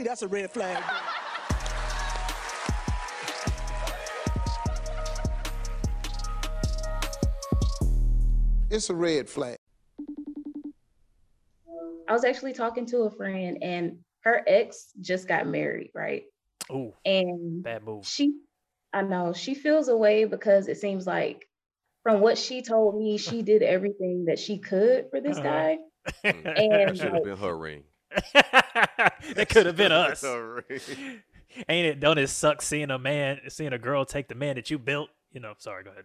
See, that's a red flag. It's a red flag. I was actually talking to a friend and her ex just got married, right? Oh, And bad move. she, I know, she feels away because it seems like from what she told me, she did everything that she could for this Uh-huh. guy. That And should have like, been her ring. that could have been us. Ain't it? Don't it suck seeing a man, seeing a girl take the man that you built? You know. Sorry. Go ahead.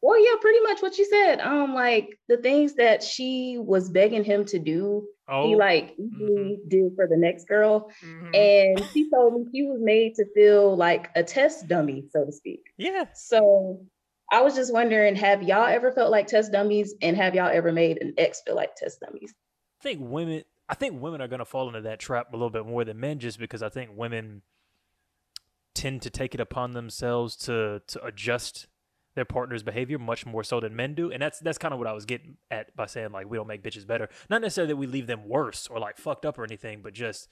well, yeah, pretty much what she said. Um, like the things that she was begging him to do, Oh, he like easily did for the next girl. mhm. And she told me she was made to feel like a test dummy, so to speak. yeah. So I was just wondering, have y'all ever felt like test dummies and have y'all ever made an ex feel like test dummies? I think women I think women are gonna fall into that trap a little bit more than men just because I think women tend to take it upon themselves to to adjust their partner's behavior much more so than men do. And that's that's kind of what I was getting at by saying like we don't make bitches better. Not necessarily that we leave them worse or like fucked up or anything, but just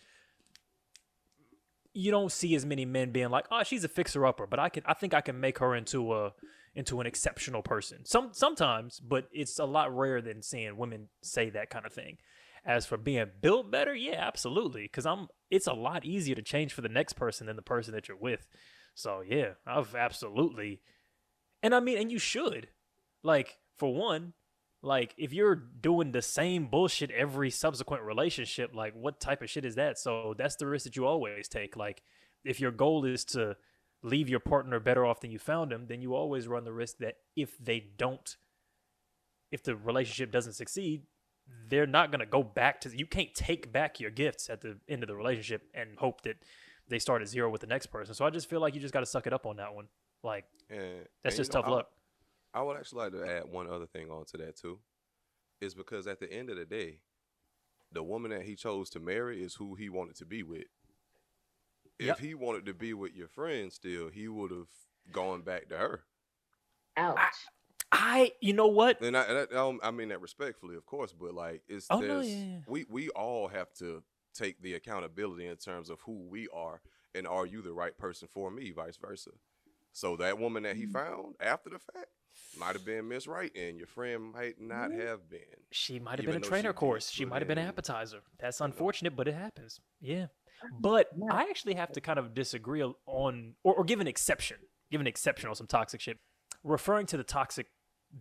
you don't see as many men being like, "Oh, she's a fixer upper," but I can I think I can make her into a into an exceptional person. Some sometimes, but it's a lot rarer than seeing women say that kind of thing. As for being built better, yeah, absolutely. Cause I'm it's a lot easier to change for the next person than the person that you're with. So yeah, I've absolutely and I mean and you should. Like, for one, like if you're doing the same bullshit every subsequent relationship, like what type of shit is that? So that's the risk that you always take. Like if your goal is to leave your partner better off than you found him, then you always run the risk that if they don't if the relationship doesn't succeed, they're not going to go back to you can't take back your gifts at the end of the relationship and hope that they start at zero with the next person. So I just feel like you just got to suck it up on that one. Like And, that's and, just you know, tough I- luck. I would actually like to add one other thing onto that too, is because at the end of the day, the woman that he chose to marry is who he wanted to be with. Yep. If he wanted to be with your friend still, he would have gone back to her. Ouch. I you know what? And I, and I, I don't- I mean that respectfully, of course, but like it's Oh, no, yeah, yeah. we we all have to take the accountability in terms of who we are and are you the right person for me, vice versa. So that woman that he Mm. found after the fact might have been Miss Right, and your friend might not have been. She might have been a though she trainer course. She might have been an appetizer. That's unfortunate, but it happens. Yeah. But Yeah. I actually have to kind of disagree on, or, or give an exception, give an exception on some toxic shit. Referring to the toxic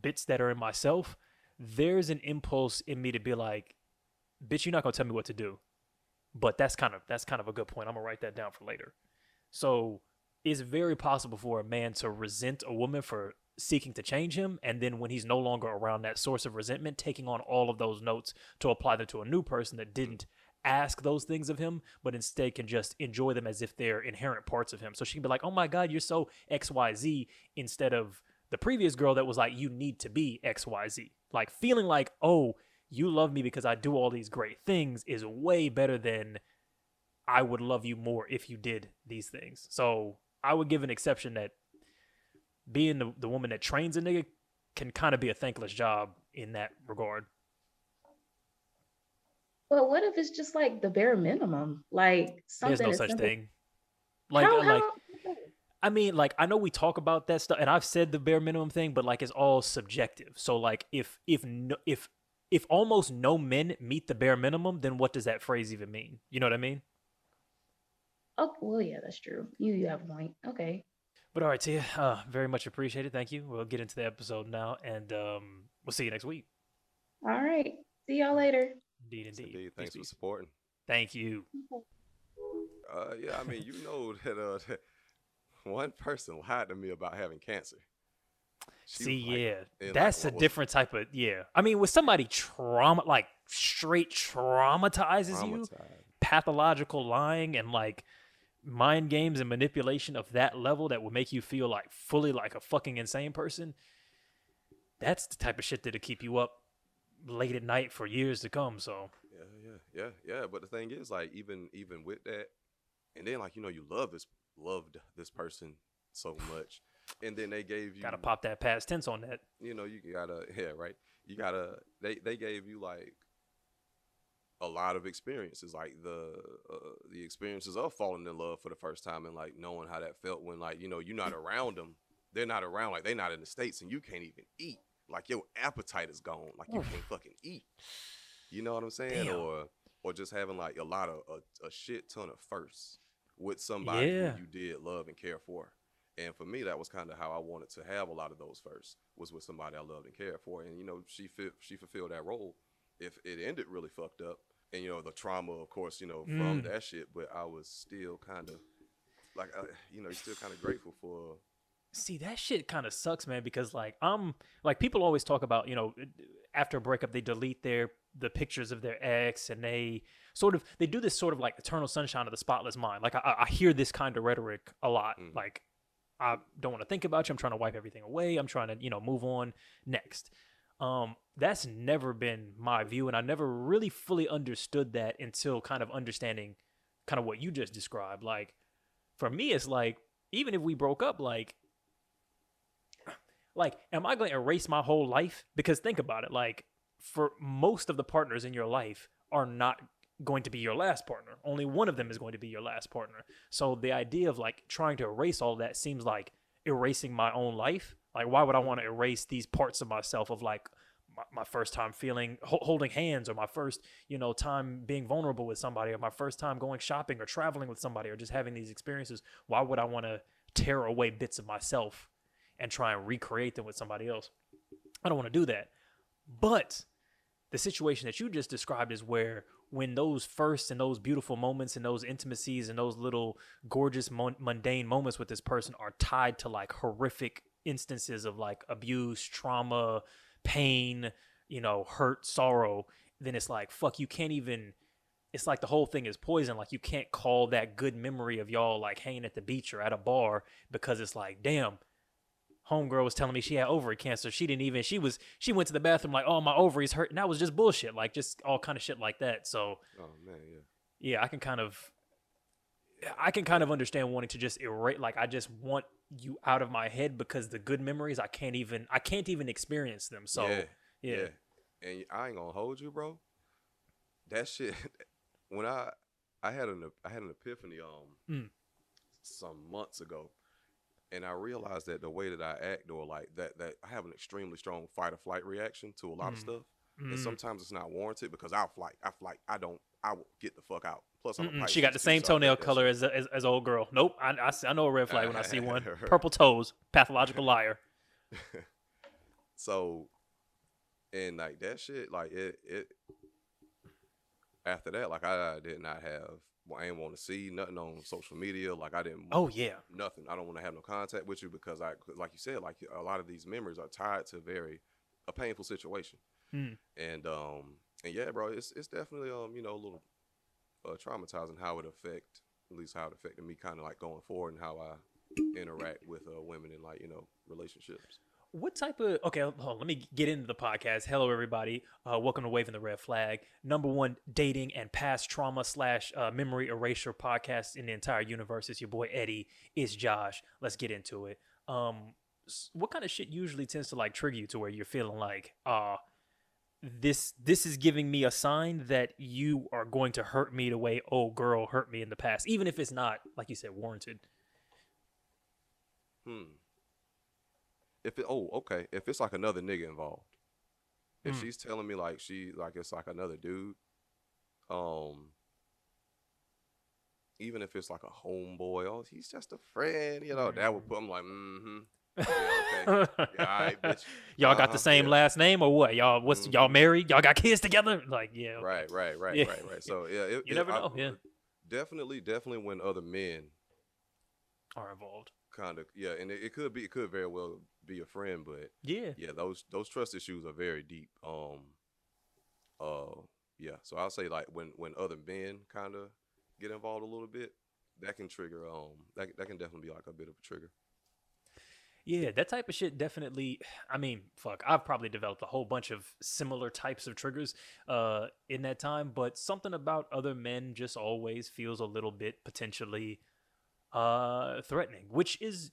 bits that are in myself, there's an impulse in me to be like, bitch, you're not gonna tell me what to do. But that's kind of that's kind of a good point. I'm gonna write that down for later. So it's very possible for a man to resent a woman for seeking to change him and then when he's no longer around that source of resentment taking on all of those notes to apply them to a new person that didn't ask those things of him but instead can just enjoy them as if they're inherent parts of him so she can be like oh my god you're so xyz instead of the previous girl that was like you need to be xyz like feeling like oh you love me because i do all these great things is way better than I would love you more if you did these things. So I would give an exception that being the, the woman that trains a nigga can kind of be a thankless job in that regard. But what if it's just like the bare minimum? Like something There's no such simple- thing. Like, How- uh, like how- I mean, like I know we talk about that stuff, and I've said the bare minimum thing, but like it's all subjective. So like if if no, if if almost no men meet the bare minimum, then what does that phrase even mean? You know what I mean? Oh, well, yeah, that's true. You you have a point. Okay. But all right, Tia, uh, very much appreciated. Thank you. We'll get into the episode now, and um, we'll see you next week. All right. See y'all later. Indeed, indeed. Indeed. Thanks for Peace, peace. supporting. Thank you. Uh, yeah, I mean, you know that, uh, that one person lied to me about having cancer. She See, like- yeah, and, like, that's a different type of yeah. I mean, with somebody trauma, like straight traumatizes you, pathological lying and like mind games and manipulation of that level that will make you feel like fully like a fucking insane person. That's the type of shit that'll keep you up late at night for years to come. So Yeah, yeah, yeah, yeah. But the thing is, like, even even with that, and then like you know, you love this loved this person so much, and then they gave you gotta pop that past tense on that. you know, you gotta yeah, right. You gotta they they gave you like a lot of experiences, like the uh, the experiences of falling in love for the first time and like knowing how that felt when like you know you're not around them, they're not around, like they're not in the states, and you can't even eat. Like your appetite is gone, like you can't fucking eat. You know what I'm saying? Damn. Or or just having like a lot of a, a shit ton of firsts with somebody Yeah. who you did love and care for. And for me, that was kind of how I wanted to have a lot of those first was with somebody I loved and cared for. And you know, she fit, she fulfilled that role. If it ended really fucked up, and you know the trauma, of course, you know from Mm. that shit, but I was still kind of like, uh, you know, still kind of grateful for. See, that shit kind of sucks, man, because like I'm like people always talk about, you know, after a breakup they delete their the pictures of their ex and they sort of they do this sort of like eternal sunshine of the spotless mind. Like I, I- hear this kind of rhetoric a lot. Mhm. Like I don't want to think about you. I'm trying to wipe everything away. I'm trying to, you know, move on next. Um, that's never been my view, and I never really fully understood that until kind of understanding kind of what you just described. Like for me, it's like even if we broke up, like like am i going to erase my whole life because think about it like for most of the partners in your life are not going to be your last partner only one of them is going to be your last partner so the idea of like trying to erase all that seems like erasing my own life like why would i want to erase these parts of myself of like my, my first time feeling ho- holding hands or my first you know time being vulnerable with somebody or my first time going shopping or traveling with somebody or just having these experiences why would i want to tear away bits of myself and try and recreate them with somebody else. I don't want to do that. But the situation that you just described is where when those first and those beautiful moments and those intimacies and those little gorgeous mon- mundane moments with this person are tied to like horrific instances of like abuse, trauma, pain, you know, hurt, sorrow, then it's like fuck you can't even it's like the whole thing is poison. Like you can't call that good memory of y'all like hanging at the beach or at a bar because it's like damn homegirl was telling me she had ovary cancer. She didn't even she was she went to the bathroom like, oh my ovaries hurt, and that was just bullshit. Like just all kind of shit like that. So Oh man, yeah. yeah, I can kind of I can kind of understand wanting to just erase like I just want you out of my head because the good memories I can't even I can't even experience them. So yeah, yeah. And I ain't gonna hold you, bro. That shit. When I I had an I had an epiphany um Mm. some months ago, and I realized that the way that I act or like that that I have an extremely strong fight or flight reaction to a lot of Mm. stuff, Mm. and sometimes it's not warranted because I'll flight. I flight. I don't. I will get the fuck out. Plus, I'm a Pisces she got the same so toenail that color as, as as old girl. Nope, I, I, I know a red flag when I see one. Purple toes, pathological liar. so and like that shit like it it after that like i did not have i didn't want to see nothing on social media like i didn't Oh yeah, nothing. I don't want to have no contact with you because i like you said like a lot of these memories are tied to very a painful situation. Mm. and um and yeah bro it's it's definitely um you know a little uh, traumatizing how it affect at least how it affected me kind of like going forward and how i interact with uh, women in like you know relationships What type of okay? On, let me get into the podcast. Hello, everybody. Uh, welcome to Waving the Red Flag, number one dating and past trauma slash uh, memory erasure podcast in the entire universe. It's your boy Eddie. It's Josh. Let's get into it. Um, what kind of shit usually tends to like trigger you to where you're feeling like, uh, this this is giving me a sign that you are going to hurt me the way old girl hurt me in the past, even if it's not like you said warranted. Hmm. If it oh okay, if it's like another nigga involved, if Hmm. she's telling me like she like it's like another dude, um, even if it's like a homeboy, oh he's just a friend, you know, that would put I'm like, mm-hmm. Yeah, okay. Yeah, right, bitch. y'all got Uh-huh, the same yeah. last name or what? Y'all what's y'all Mhm. married? Y'all got kids together? Like yeah, okay. Right, right, right, Yeah. right, right. So yeah, it, You it- never I- know, yeah. Definitely, definitely when other men are involved. Kind of yeah, and it, it could be it could very well be a friend, but Yeah. yeah, those those trust issues are very deep. Um, uh, yeah. So I'll say like when when other men kind of get involved a little bit, that can trigger. Um, that that can definitely be like a bit of a trigger. Yeah, that type of shit definitely. I mean, fuck, I've probably developed a whole bunch of similar types of triggers uh, in that time, but something about other men just always feels a little bit potentially uh, threatening, which is,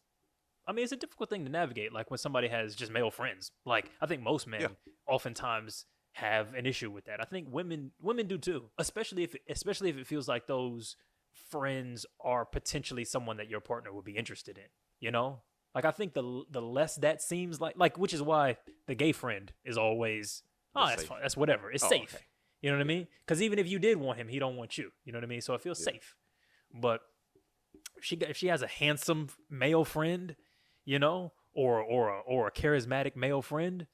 I mean, it's a difficult thing to navigate. Like when somebody has just male friends. Like I think most men Yeah. oftentimes have an issue with that. I think women women do too, especially if especially if it feels like those friends are potentially someone that your partner would be interested in. You know, like I think the the less that seems like like which is why the gay friend is always oh that's fine that's whatever it's Oh, safe. okay. You know what I mean? Because even if you did want him, he don't want you. You know what I mean? So it feels Yeah. safe. But she if she has a handsome male friend, you know, or or a, or a charismatic male friend,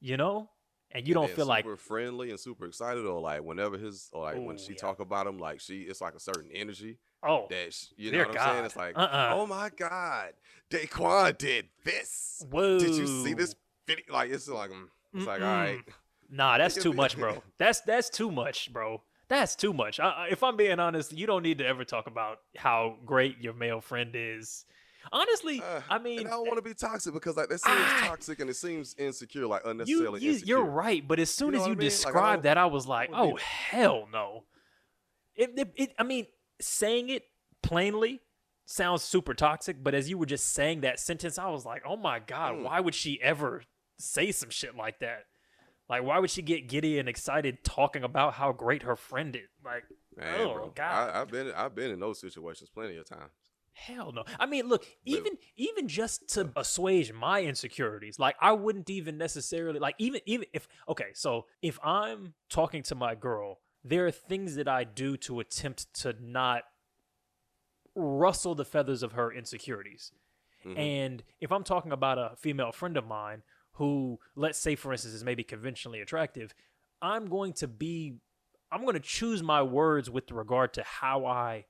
you know, and you don't and feel like super friendly and super excited, or like whenever his or like when she yeah. talk about him, like she it's like a certain energy oh that sh- you know what I'm saying. It's like, Uh-uh. oh my god, Daquan did this. whoa, Did you see this video? Like it's like mm, it's like all right. Nah, that's too much, bro. That's that's too much, bro. That's too much. I, I- if I'm being honest, you don't need to ever talk about how great your male friend is. Honestly, Uh, I mean, and I don't want to be toxic because like that seems Ah. toxic and it seems insecure, like unnecessarily you insecure. you're right, but as soon know as you I mean? Described don't- that, I was like, oh hell no. It, it, it, I mean, saying it plainly sounds super toxic, but as you were just saying that sentence, I was like, oh my god, Mm. why would she ever say some shit like that? Like, why would she get giddy and excited talking about how great her friend is? Like, Man, Oh, bro, God. I, I've been I've been in those situations plenty of times. Hell no. I mean, look, even even just to assuage my insecurities, like I wouldn't even necessarily like even even if okay, so if I'm talking to my girl, there are things that I do to attempt to not rustle the feathers of her insecurities. Mhm. And if I'm talking about a female friend of mine who, let's say, for instance, is maybe conventionally attractive, I'm going to be, I'm going to choose my words with regard to how I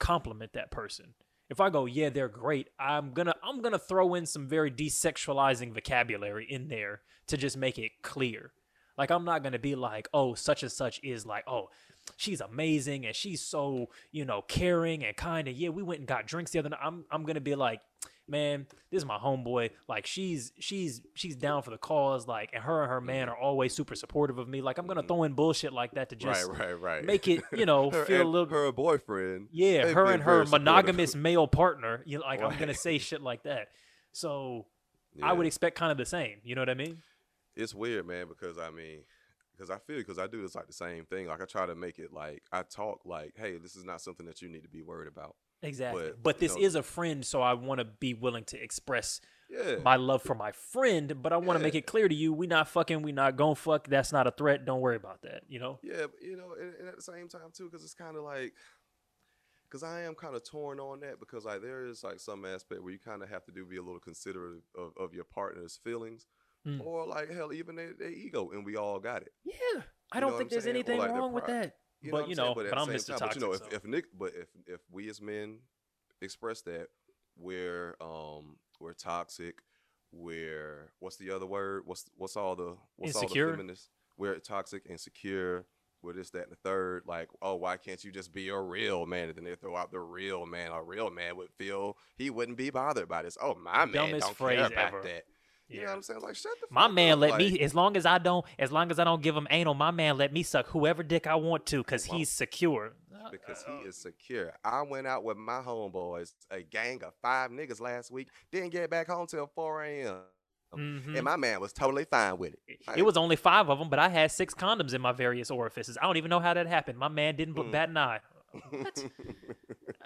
compliment that person. If I go, yeah, they're great, I'm gonna, I'm gonna throw in some very desexualizing vocabulary in there to just make it clear. Like I'm not gonna be like, oh, such and such is like, oh, she's amazing and she's so, you know, caring and kind of yeah, we went and got drinks the other night. I'm I'm gonna be like, man, this is my homeboy. Like she's she's she's down for the cause, like, and her and her man are always super supportive of me. Like I'm gonna mm-hmm. throw in bullshit like that to just right, right, right. make it, you know, her, feel a little her boyfriend. yeah, her and her monogamous male partner. You know, like I'm gonna say shit like that. So I would expect kind of the same. You know what I mean? it's weird, man, because I mean, because I feel because I do this like the same thing. Like I try to make it like I talk like, hey, this is not something that you need to be worried about. Exactly. But, But, this know- is a friend, so I want to be willing to express Yeah, my love for my friend. But I want to make it clear to you, we not fucking, we not gonna fuck. That's not a threat. Don't worry about that. You know? yeah, but, you know, and, and at the same time too, because it's kind of like, because I am kind of torn on that because like there is like some aspect where you kind of have to do be a little considerate of, of your partner's feelings, Mm. or like hell, even their, their ego, and we all got it. Yeah. I You don't think there's saying? Anything like, wrong with that. You But, you know, but, but I'm Mr. time, But you know, if, Toxic, if Nick, but if if we as men express that we're um we're toxic, we're what's the other word? What's what's all the what's all Insecure? the feminists? We're toxic, insecure. We're this, that, and the third. Like, oh, why can't you just be a real man? And then they throw out the real man. A real man would feel he wouldn't be bothered by this. Oh, my man don't care about ever. that. You know Yeah. what I'm saying? Like, shut the fuck. My man up. let like, me as long as I don't as long as I don't give him anal, my man let me suck whoever dick I want to because he's secure. because he is secure. I went out with my homeboys, a gang of five niggas last week. Didn't get back home till 4 a.m. mhm. And my man was totally fine with it. It was only five of them, but I had six condoms in my various orifices. I don't even know how that happened. My man didn't Mm. bat an eye.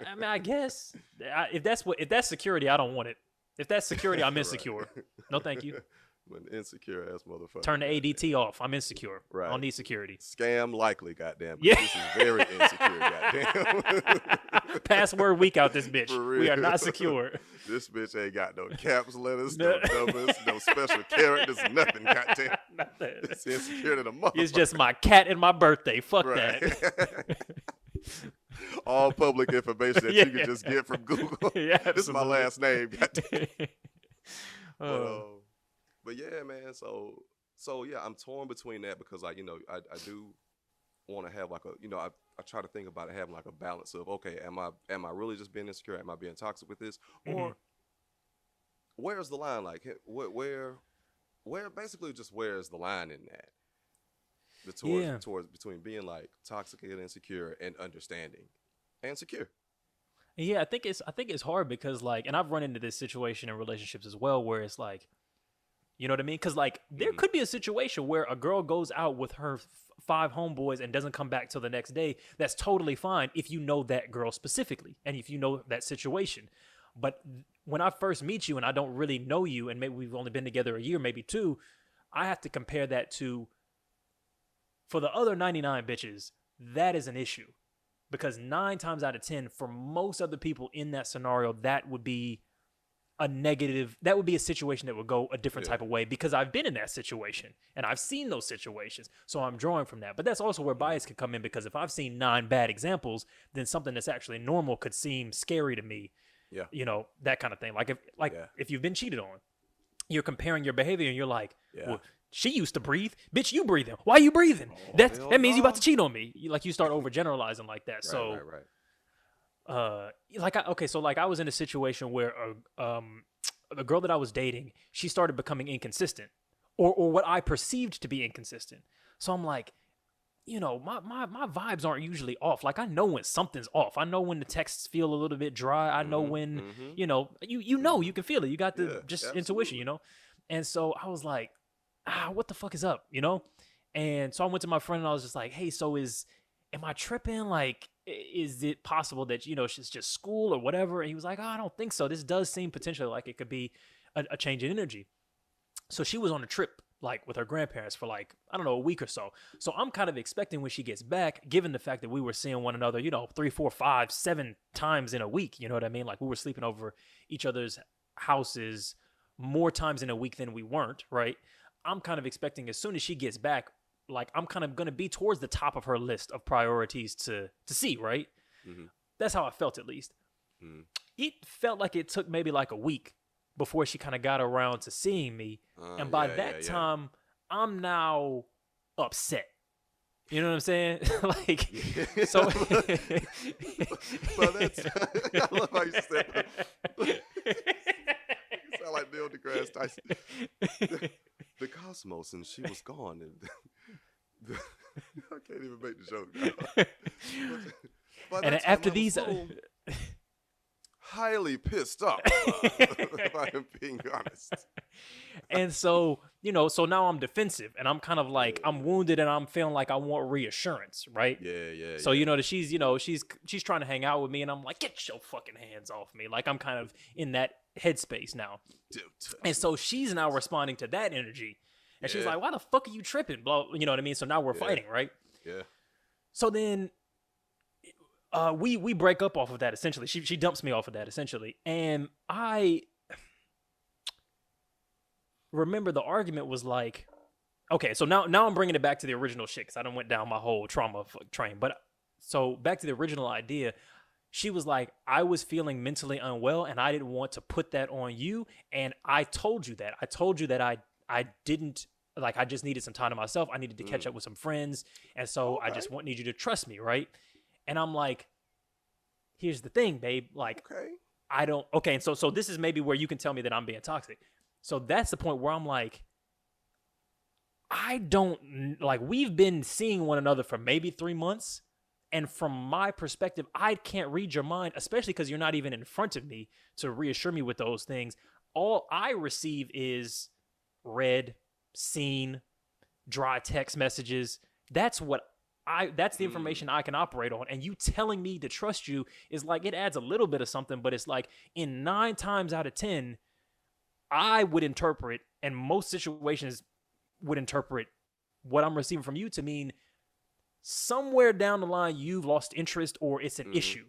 I mean, I guess I, if that's what if that's security, I don't want it. If that's security, I'm Right. insecure. No, thank you. I'm An insecure ass motherfucker. Turn the ADT off. I'm insecure. I Right. don't need security. Scam likely, goddamn. Yeah. This is very insecure, goddamn. Password weak out this bitch. We are not secure. This bitch ain't got no caps letters, no, No. numbers, no special characters, nothing, goddamn. Nothing. It's insecure to the motherfucker. It's just my cat and my birthday. Fuck Right. that. All public information that you can just get from Google. yeah, this is my last name. But, Oh. um, but yeah, man. So so yeah, I'm torn between that because like you know I, I do want to have like a you know I, I try to think about it having like a balance of okay, am I am I really just being insecure? Am I being toxic with this? Or Mhm. where's the line? Like where where where basically just where is the line in that? The towards Yeah. towards between being like toxic and insecure and understanding and secure. Yeah, I think it's I think it's hard because like, and I've run into this situation in relationships as well, where it's like, You know what I mean? Because like there Mhm. could be a situation where a girl goes out with her f- five homeboys and doesn't come back till the next day. That's totally fine if you know that girl specifically and if you know that situation. But when I first meet you and I don't really know you, and maybe we've only been together a year, maybe two, I have to compare that to for the other 99 bitches, that is an issue. Because nine times out of 10, for most other people in that scenario, that would be a negative, that would be a situation that would go a different Yeah. type of way because I've been in that situation and I've seen those situations. So I'm drawing from that. But that's also where bias could come in because if I've seen nine bad examples, then something that's actually normal could seem scary to me. Yeah. You know, that kind of thing. Like if like Yeah. if you've been cheated on, you're comparing your behavior and you're like, Yeah. well, she used to breathe. Bitch, you breathing. Why are you breathing? That's that means you about to cheat on me. You, like you start overgeneralizing like that. Right, so right, right. uh like I, okay so like i was in a situation where a, um the girl that i was dating she started becoming inconsistent or or what i perceived to be inconsistent so i'm like you know my, my my vibes aren't usually off like i know when something's off i know when the texts feel a little bit dry i know Mhm, when mhm. you know you you know you can feel it you got the Yeah, just absolutely. intuition you know and so i was like ah what the fuck is up you know? And so i went to my friend and i was just like hey so is am i tripping? Like is it possible that you know it's just school or whatever? And he was like oh, i don't think so. This does seem potentially like it could be a, a change in energy. So she was on a trip like with her grandparents for like i don't know a week or so. So i'm kind of expecting when she gets back given the fact that we were seeing one another you know three four five seven times in a week you know what i mean? Like we were sleeping over each other's houses more times in a week than we weren't right i'm kind of expecting as soon as she gets back like i'm kind of going to be towards the top of her list of priorities to to see right Mhm. that's how i felt at least Mhm. it felt like it took maybe like a week before she kind of got around to seeing me Uh, and by yeah, that yeah, yeah. time i'm now upset you know what i'm saying like so By that time- I love how you said that. You sound like Neil deGrasse Tyson. The cosmos, and she was gone. And I can't even make the joke. now. By and after these uh, so highly pissed off, if I am being honest. and so you know so now i'm defensive and i'm kind of like i'm wounded and i'm feeling like i want reassurance right Yeah, yeah. so yeah. you know that she's you know she's she's trying to hang out with me and i'm like get your fucking hands off me like i'm kind of in that headspace now. Dude, and so she's now responding to that energy. And she's like why the fuck are you tripping? Blah you know what i mean? So now we're Yeah. fighting right? Yeah. so then uh we we break up off of that essentially. She she dumps me off of that essentially. And i remember the argument was like okay so now now i'm bringing it back to the original shit because i don't went down my whole trauma train. But so back to the original idea she was like i was feeling mentally unwell and i didn't want to put that on you and i told you that i told you that i i didn't like i just needed some time to myself i needed to catch Mm. up with some friends and so i just Okay. want need you to trust me right and i'm like here's the thing babe like Okay. I don't okay, and so so this is maybe where you can tell me that I'm being toxic. So that's the point where I'm like, I don't like we've been seeing one another for maybe three months. And from my perspective, I can't read your mind, especially because you're not even in front of me to reassure me with those things. All I receive is read, seen, dry text messages. That's what I that's the Mm. information I can operate on. And you telling me to trust you is like it adds a little bit of something, but it's like in nine times out of ten, I would interpret, and most situations would interpret what I'm receiving from you to mean somewhere down the line you've lost interest or it's an Mhm. issue.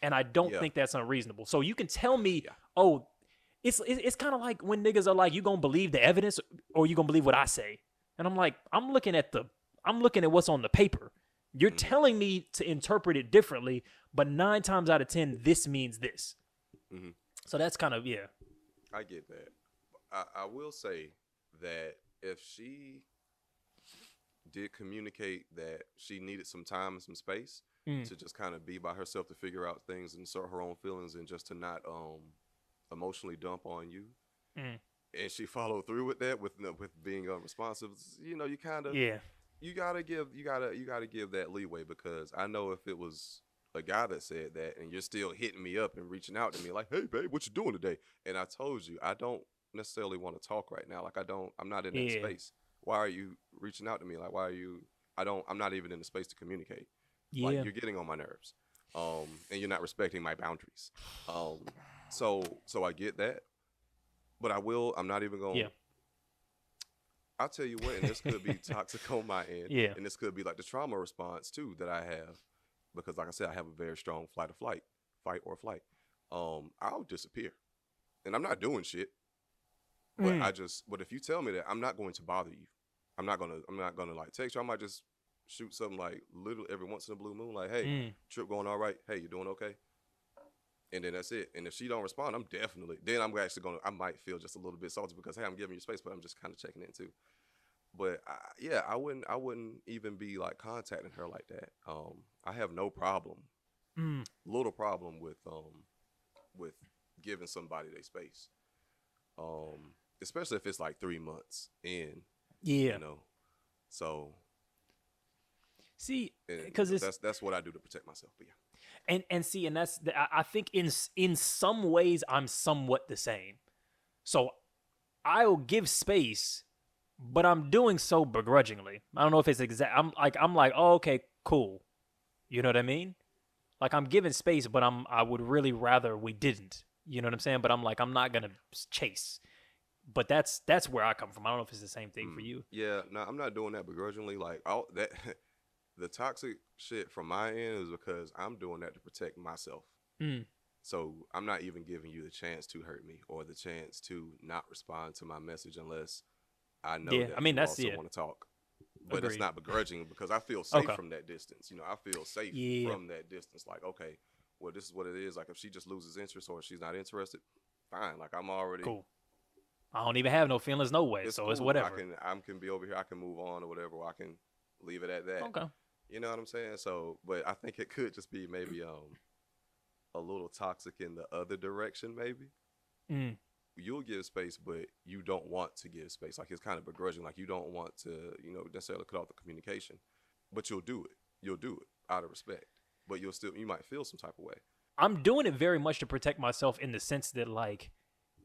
And I don't Yeah. think that's unreasonable. So you can tell me, Yeah. oh, it's it's, it's kind of like when niggas are like, you gonna believe the evidence or you gonna believe what I say? And I'm like, I'm looking at the I'm looking at what's on the paper. You're Mhm. telling me to interpret it differently, but nine times out of ten, this means this. Mhm. So that's kind of yeah. I get that. I, I will say that if she did communicate that she needed some time and some space Mm. to just kind of be by herself to figure out things and sort her own feelings and just to not um emotionally dump on you. Mm. And she followed through with that with with being unresponsive. You know, you kind of Yeah. you gotta give you gotta you gotta give that leeway because I know if it was a guy that said that and you're still hitting me up and reaching out to me like, hey babe, what you doing today? And I told you I don't necessarily want to talk right now. Like I don't. I'm not in that Yeah. space. Why are you reaching out to me? Like why are you? I don't. I'm not even in the space to communicate. Yeah. Like you're getting on my nerves, um, and you're not respecting my boundaries. Um, so so I get that, but I will. I'm not even going. Yeah. I'll tell you what, and this could be toxic on my end. Yeah. And this could be like the trauma response too that I have, because like I said, I have a very strong flight or flight, fight or flight. Um, I'll disappear, and I'm not doing shit. But Mm. I just, but if you tell me that, I'm not going to bother you. I'm not gonna, I'm not gonna like text you. I might just shoot something like little every once in a blue moon, like, hey, Mm. trip going all right? Hey, you doing okay? And then that's it. And if she don't respond, I'm definitely then I'm actually gonna I might feel just a little bit salty because hey, I'm giving you space, but I'm just kind of checking in too. But I, yeah, I wouldn't I wouldn't even be like contacting her like that. Um, I have no problem, Mm. little problem with um with giving somebody their space. Um, especially if it's like three months in, Yeah. you know. So See, eh, because it's that's that's what I do to protect myself. But yeah. and and see and that's the, I- i think in in some ways i'm somewhat the same so i'll give space but i'm doing so begrudgingly i don't know if it's exact i'm like i'm like oh, okay cool you know what i mean like i'm giving space but i'm i would really rather we didn't you know what i'm saying but i'm like i'm not gonna chase but that's that's where i come from i don't know if it's the same thing for Mm. you Yeah, no, I'm not doing that begrudgingly. Like all that, the toxic shit from my end is because I'm doing that to protect myself. Mm. So I'm not even giving you the chance to hurt me or the chance to not respond to my message unless I know Yeah, that I mean, you that's- also yeah. want to talk. But Agreed. it's not begrudging because I feel safe Okay. from that distance. You know, I feel safe Yeah. from that distance. Like, okay, well, this is what it is. Like, if she just loses interest or she's not interested, fine. Like, I'm already cool i don't even have no feelings no way so it's whatever I can I can be over here. I can move on or whatever. Or I can leave it at that. okay You know what I'm saying? So, but I think it could just be maybe um a little toxic in the other direction. Maybe Mm. you'll give space, but you don't want to give space. Like it's kind of begrudging. Like you don't want to, you know, necessarily cut off the communication, but you'll do it. You'll do it out of respect. But you'll still you might feel some type of way. I'm doing it very much to protect myself in the sense that like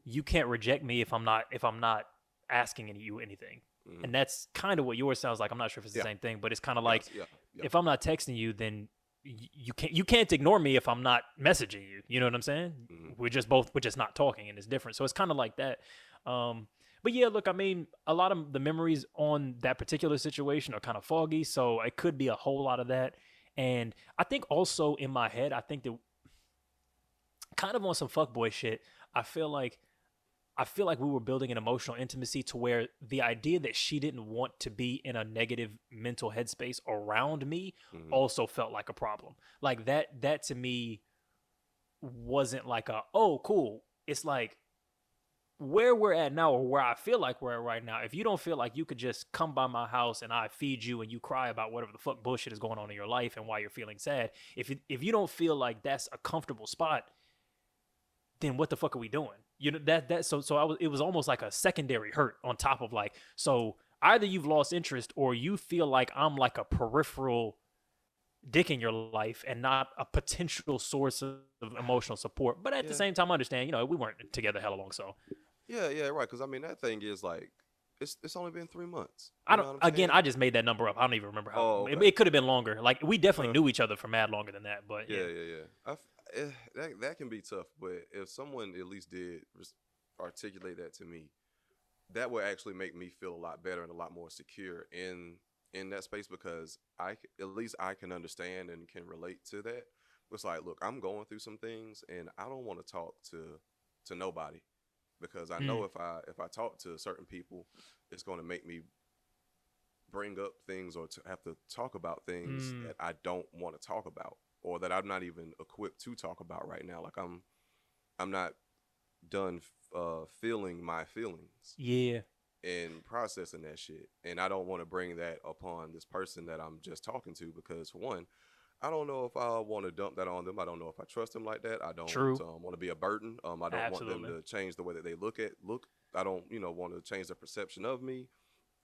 you can't reject me if I'm not if I'm not asking any, you anything. Mhm. And that's kind of what yours sounds like. I'm not sure if it's the Yeah. same thing, but it's kind of like yeah, yeah. if I'm not texting you, then y- you can't you can't ignore me if I'm not messaging you. You know what I'm saying? Mhm. We're just both we're just not talking, and it's different. So it's kind of like that. Um, but yeah, look, I mean, a lot of the memories on that particular situation are kind of foggy, so it could be a whole lot of that. And I think also in my head, I think that kind of on some fuckboy shit, I feel like I feel like we were building an emotional intimacy to where the idea that she didn't want to be in a negative mental headspace around me Mhm. also felt like a problem. Like that that to me wasn't like a oh cool. It's like where we're at now or where I feel like we're at right now. If you don't feel like you could just come by my house and I feed you and you cry about whatever the fuck bullshit is going on in your life and why you're feeling sad, if you, if you don't feel like that's a comfortable spot, then what the fuck are we doing? You know that that so so I was it was almost like a secondary hurt on top of like so either you've lost interest or you feel like I'm like a peripheral dick in your life and not a potential source of emotional support. But at the same time, I understand, you know, we weren't together hella long, so Yeah, yeah, right. Because I mean, that thing is like, it's it's only been three months. I don't. Again, saying? I just made that number up. I don't even remember how. Oh, it- okay. It, could have been longer. Like we definitely Uh, knew each other for mad longer than that. But yeah, yeah, yeah, yeah. I that that can be tough, but if someone at least did articulate that to me, that would actually make me feel a lot better and a lot more secure in in that space because I at least I can understand and can relate to that. It's like, look, I'm going through some things, and I don't want to talk to to nobody because I know if I if I talk to certain people, it's going to make me bring up things or to have to talk about things Mm. that I don't want to talk about or that I'm not even equipped to talk about right now. Like I'm I'm not done uh, feeling my feelings yeah, and processing that shit. And I don't want to bring that upon this person that I'm just talking to because for one, I don't know if I want to dump that on them. I don't know if I trust them like that. I don't um, want to be a burden. Um, I don't want them to change the way that they look at look. I don't, you know, want to change their perception of me.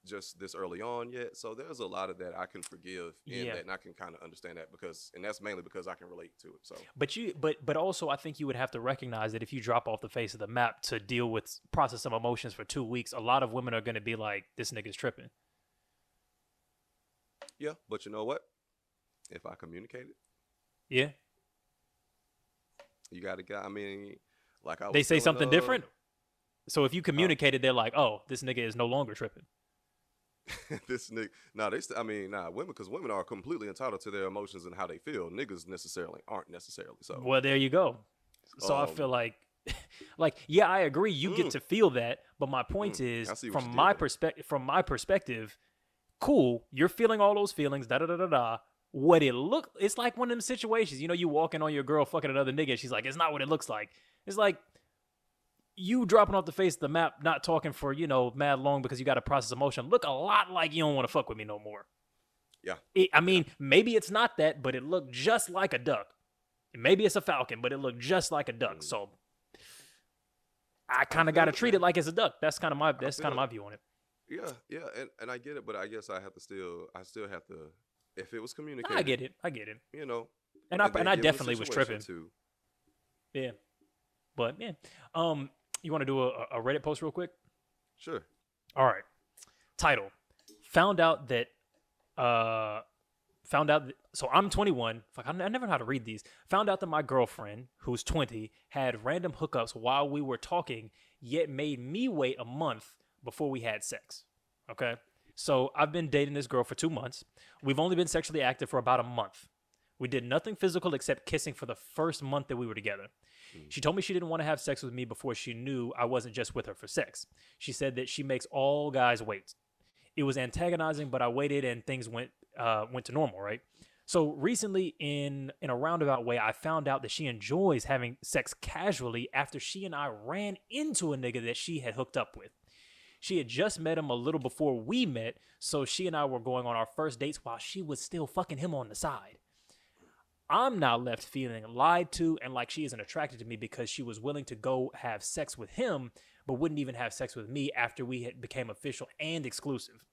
Just this early on yet. So there's a lot of that I can forgive in Yeah. that, and I can kind of understand that because, and that's mainly because I can relate to it. So But you, but but also, I think you would have to recognize that if you drop off the face of the map to deal with process some emotions for two weeks, a lot of women are going to be like, "This nigga's tripping." yeah, but you know what? If I communicate it, Yeah, you got to get. I mean, like I they say something uh, different. So if you communicated, they're like, "Oh, this nigga is no longer tripping." this nigga, nah, they. St- I mean, nah, women, because women are completely entitled to their emotions and how they feel. Niggas necessarily aren't necessarily. So Well, there you go. So I feel Um, like, like, yeah, I agree. You get Mm. to feel that, but my point Mm, is, from my perspective, from my perspective, cool. You're feeling all those feelings. Da da da da da. What it look? It's like one of them situations. You know, you walking on your girl fucking another nigga. And she's like, it's not what it looks like. It's like you dropping off the face of the map, not talking for you know mad long because you got to process emotion. Look a lot like you don't want to fuck with me no more. Yeah. It, I mean, maybe it's not that, but it looked just like a duck. Maybe it's a falcon, but it looked just like a duck. Mm. So I kind of got to treat it like it's a duck. That's kind of my that's kind of my view on it. yeah, yeah, and, and I get it, but I guess I have to still, I still have to. If it was communicated, I get it. I get it. You know, And I and I definitely was tripping. Too, Yeah. But yeah. Um you want to do a, a Reddit post real quick? sure. All right. Title. Found out that uh found out that, so I'm 21. Fuck, I, never know how to read these. Found out that my girlfriend, who's 20, had random hookups while we were talking, yet made me wait a month before we had sex. Okay? So I've been dating this girl for 2 months. We've only been sexually active for about a month. We did nothing physical except kissing for the first month that we were together. She told me she didn't want to have sex with me before she knew I wasn't just with her for sex. She said that she makes all guys wait. It was antagonizing, but I waited and things went uh, went to normal, right? So recently, in in a roundabout way, I found out that she enjoys having sex casually after she and I ran into a nigga that she had hooked up with. She had just met him a little before we met, so she and I were going on our first dates while she was still fucking him on the side. I'm now left feeling lied to and like she isn't attracted to me because she was willing to go have sex with him, but wouldn't even have sex with me after we had became official and exclusive.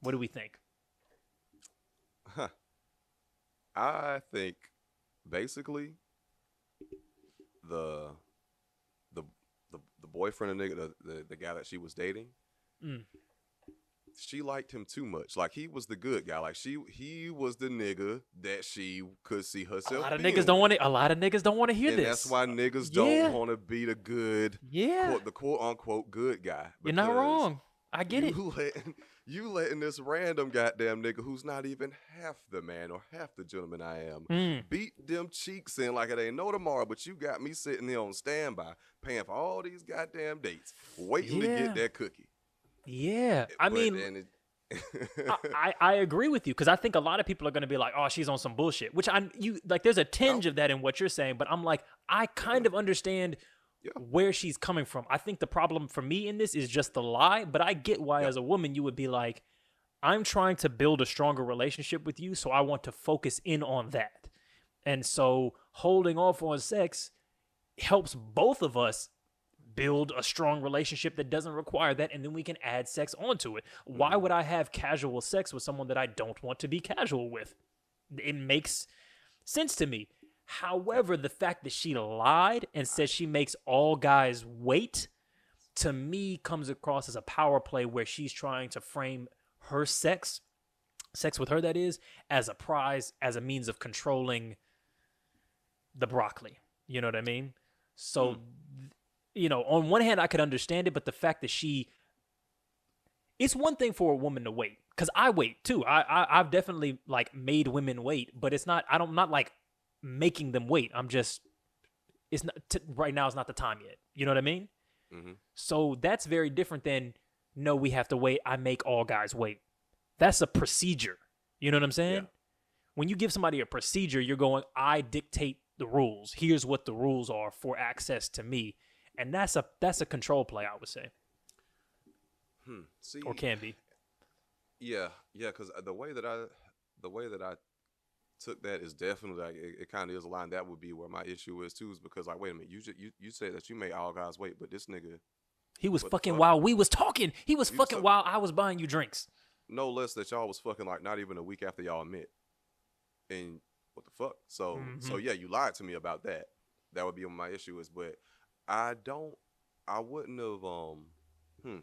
What do we think? Huh. I think basically the the the, the boyfriend, of nigga, the, the the guy that she was dating, Mm. She liked him too much. Like he was the good guy. Like she he was the nigga that she could see herself. A lot of niggas don't want to. A lot of niggas don't want to hear and this. that's why niggas Yeah. don't want to be the good, Yeah, quote, the quote unquote good guy. you're not wrong. I get it. you Letting, you letting this random goddamn nigga who's not even half the man or half the gentleman I am Mm. beat them cheeks in like it ain't no tomorrow, but you got me sitting there on standby, paying for all these goddamn dates, waiting to get that cookie. Yeah, eh, I But mean, it- I, I I agree with you because I think a lot of people are going to be like, "Oh, she's on some bullshit," which I you like. There's a tinge of that in what you're saying, but I'm like, I kind of understand Yeah. where she's coming from. I think the problem for me in this is just the lie, but I get why, Yeah. as a woman, you would be like, "I'm trying to build a stronger relationship with you, so I want to focus in on that," and so holding off on sex helps both of us build a strong relationship that doesn't require that and then we can add sex onto it. Why mm. would i have casual sex with someone that i don't want to be casual with? It makes sense to me. However the fact that she lied and said she makes all guys wait to me comes across as a power play where she's trying to frame her sex sex with her that is as a prize as a means of controlling the broccoli. You know what i mean? So th- you know on one hand i could understand it but the fact that she it's one thing for a woman to wait because i wait too. I, I i've definitely like made women wait but it's not i don't I'm not like making them wait. I'm just it's not t- right now is not the time yet. You know what i mean? Mhm. so that's very different than no we have to wait. I make all guys wait. That's a procedure. You know what i'm saying? Yeah. when you give somebody a procedure you're going i dictate the rules. Here's what the rules are for access to me and that's a that's a control play i would say hmm, see, or can be yeah, yeah, because the way that I, the way that I took that is definitely like it, it kind of is a line. That would be where my issue is too, is because like, wait a minute, you ju- you you say that you made all guys wait, but this nigga He was fucking fuck? while we was talking. He was You fucking suck- while I was buying you drinks. no less that y'all was fucking like not even a week after y'all met. And what the fuck? So so Mhm. yeah, you lied to me about that. That would be my issue is, but I don't I wouldn't have um hmm.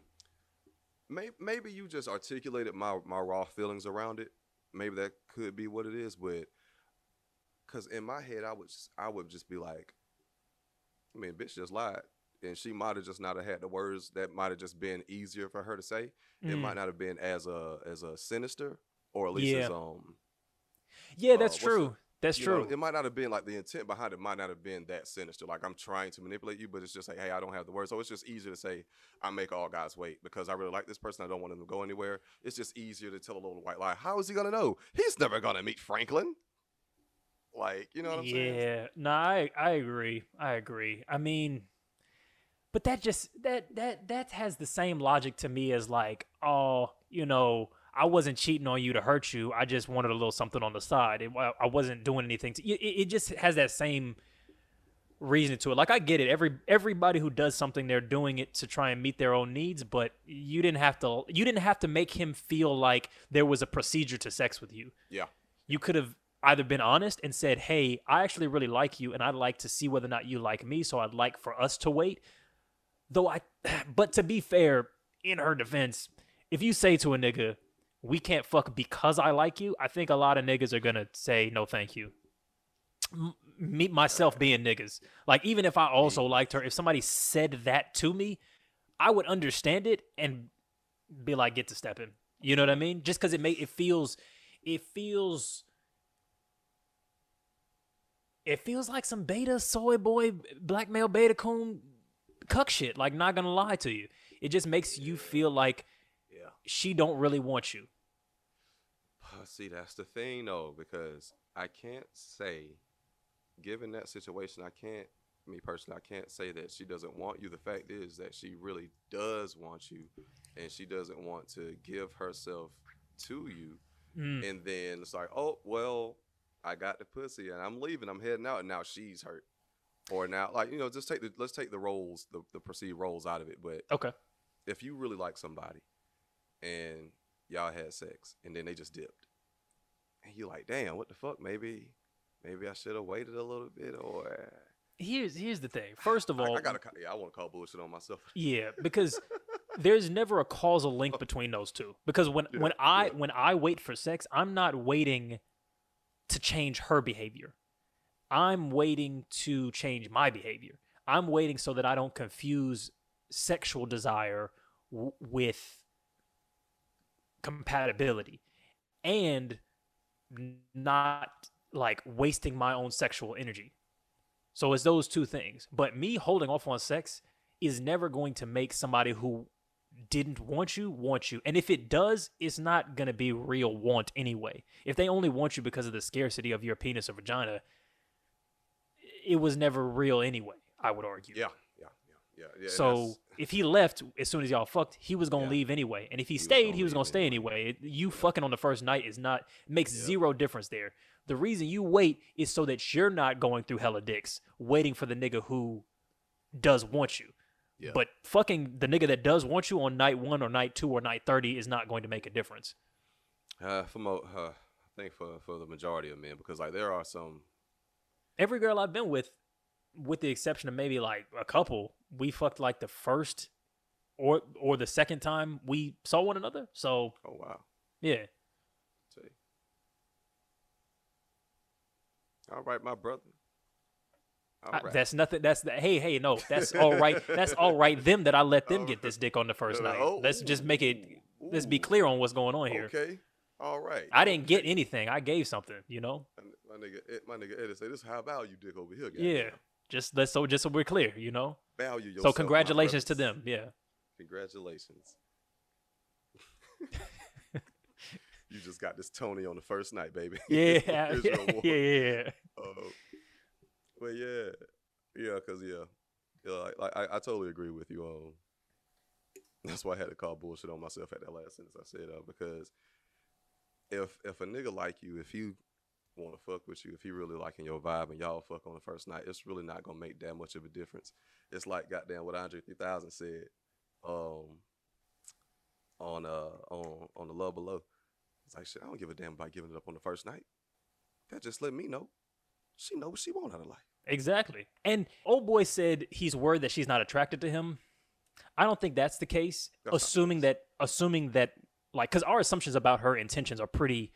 Maybe maybe you just articulated my my raw feelings around it. Maybe that could be what it is, but cuz in my head I would just, I would just be like I mean, bitch just lied. And she might have just not have had the words that might have just been easier for her to say it Mm. might not have been as a as a sinister or at least Yeah. as um Yeah, uh, that's what's true. That's you true. know, it might not have been like the intent behind it might not have been that sinister like i'm trying to manipulate you but it's just like hey i don't have the words. So it's just easier to say i make all guys wait because i really like this person. I don't want him to go anywhere. It's just easier to tell a little white lie. How is he gonna know? He's never gonna meet franklin. Like you know what i'm saying? Yeah, no, I I agree. I agree. I mean, but that just that that that has the same logic to me as like, oh, you know, I wasn't cheating on you to hurt you. I just wanted a little something on the side. It, I wasn't doing anything to. It, it just has that same reason to it. Like I get it. Every everybody who does something, they're doing it to try and meet their own needs. But you didn't have to. You didn't have to make him feel like there was a procedure to sex with you yeah you could have either been honest and said, "Hey, I actually really like you, and I'd like to see whether or not you like me. So I'd like for us to wait." Though I, but to be fair, in her defense, if you say to a nigga, "We can't fuck because I like you," I think a lot of niggas are gonna say, "No, thank you." M- Me myself being niggas, like even if I also liked her, if somebody said that to me, I would understand it and be like, "Get to stepping." You know what I mean? Just because it make it feels, it feels it feels like some beta soy boy black male beta coon cuck shit like not gonna lie to you it just makes you feel like yeah she don't really want you See, that's the thing though, because I can't say, given that situation, I can't, me personally, I can't say that she doesn't want you. The fact is that she really does want you, and she doesn't want to give herself to you. Mm. And then it's like, oh well, I got the pussy, and I'm leaving. I'm heading out, and now she's hurt. Or now, like you know, just take the let's take the roles, the the perceived roles out of it. But okay if you really like somebody and y'all had sex and then they just dipped and you like damn what the fuck? Maybe maybe i should have waited a little bit or here's here's the thing. First of all I, gotta yeah i want to call bullshit on myself. Yeah because there's never a causal link between those two. Because when Yeah, when i yeah. when i wait for sex i'm not waiting to change her behavior. I'm waiting to change my behavior. I'm waiting so that i don't confuse sexual desire w- with compatibility. And not like wasting my own sexual energy so it's those two things. But me holding off on sex is never going to make somebody who didn't want you want you. And if it does, it's not going to be real want anyway. If they only want you because of the scarcity of your penis or vagina, it was never real anyway, I would argue. yeah yeah yeah yeah, yeah So if he left as soon as y'all fucked, he was gonna Yeah. leave anyway. And if he was stayed, gonna he was gonna stay anyway. It- You fucking on the first night is not makes Yeah. zero difference there. The reason you wait is so that you're not going through hella dicks, waiting for the nigga who does want you. Yeah. But fucking the nigga that does want you on night one or night two or night thirty is not going to make a difference. uh, for mo- uh, i think for for the majority of men because like there are some Every girl I've been with, with the exception of maybe like a couple, we fucked like the first or or the second time we saw one another. So oh wow yeah. see all right my brother all I- right. that's nothing. That's the, hey, hey, no, that's all right. That's all right. Them that I let them get this dick on the first Uh, night. oh, Let's just make it. ooh, Let's be clear on what's going on here. okay all right I didn't get anything. I gave something. You know. my, nigga Ed- my nigga Eddie say this is how value dick over here Yeah. goddamn. Just let's so just so we're clear. You know. value yourself So congratulations to them. Yeah. Congratulations. you just got this Tony on the first night, baby. Yeah. Yeah. Yeah. Yeah. Uh, but yeah, yeah, cause yeah, yeah, like, like I, I totally agree with you. Um, that's why I had to call bullshit on myself at that last sentence I said. Uh, because if if a nigga like you, if you want to fuck with you, if he really liking your vibe and y'all fuck on the first night, it's really not gonna make that much of a difference. It's like goddamn what Andre 3000 said. um on uh on on the love below. It's like shit. I don't give a damn about giving it up on the first night. That just let me know she know what she want out of life. Exactly. And old boy said he's worried that she's not attracted to him. I don't think that's the case. That's not the assuming case. that assuming that like cuz our assumptions about her intentions are pretty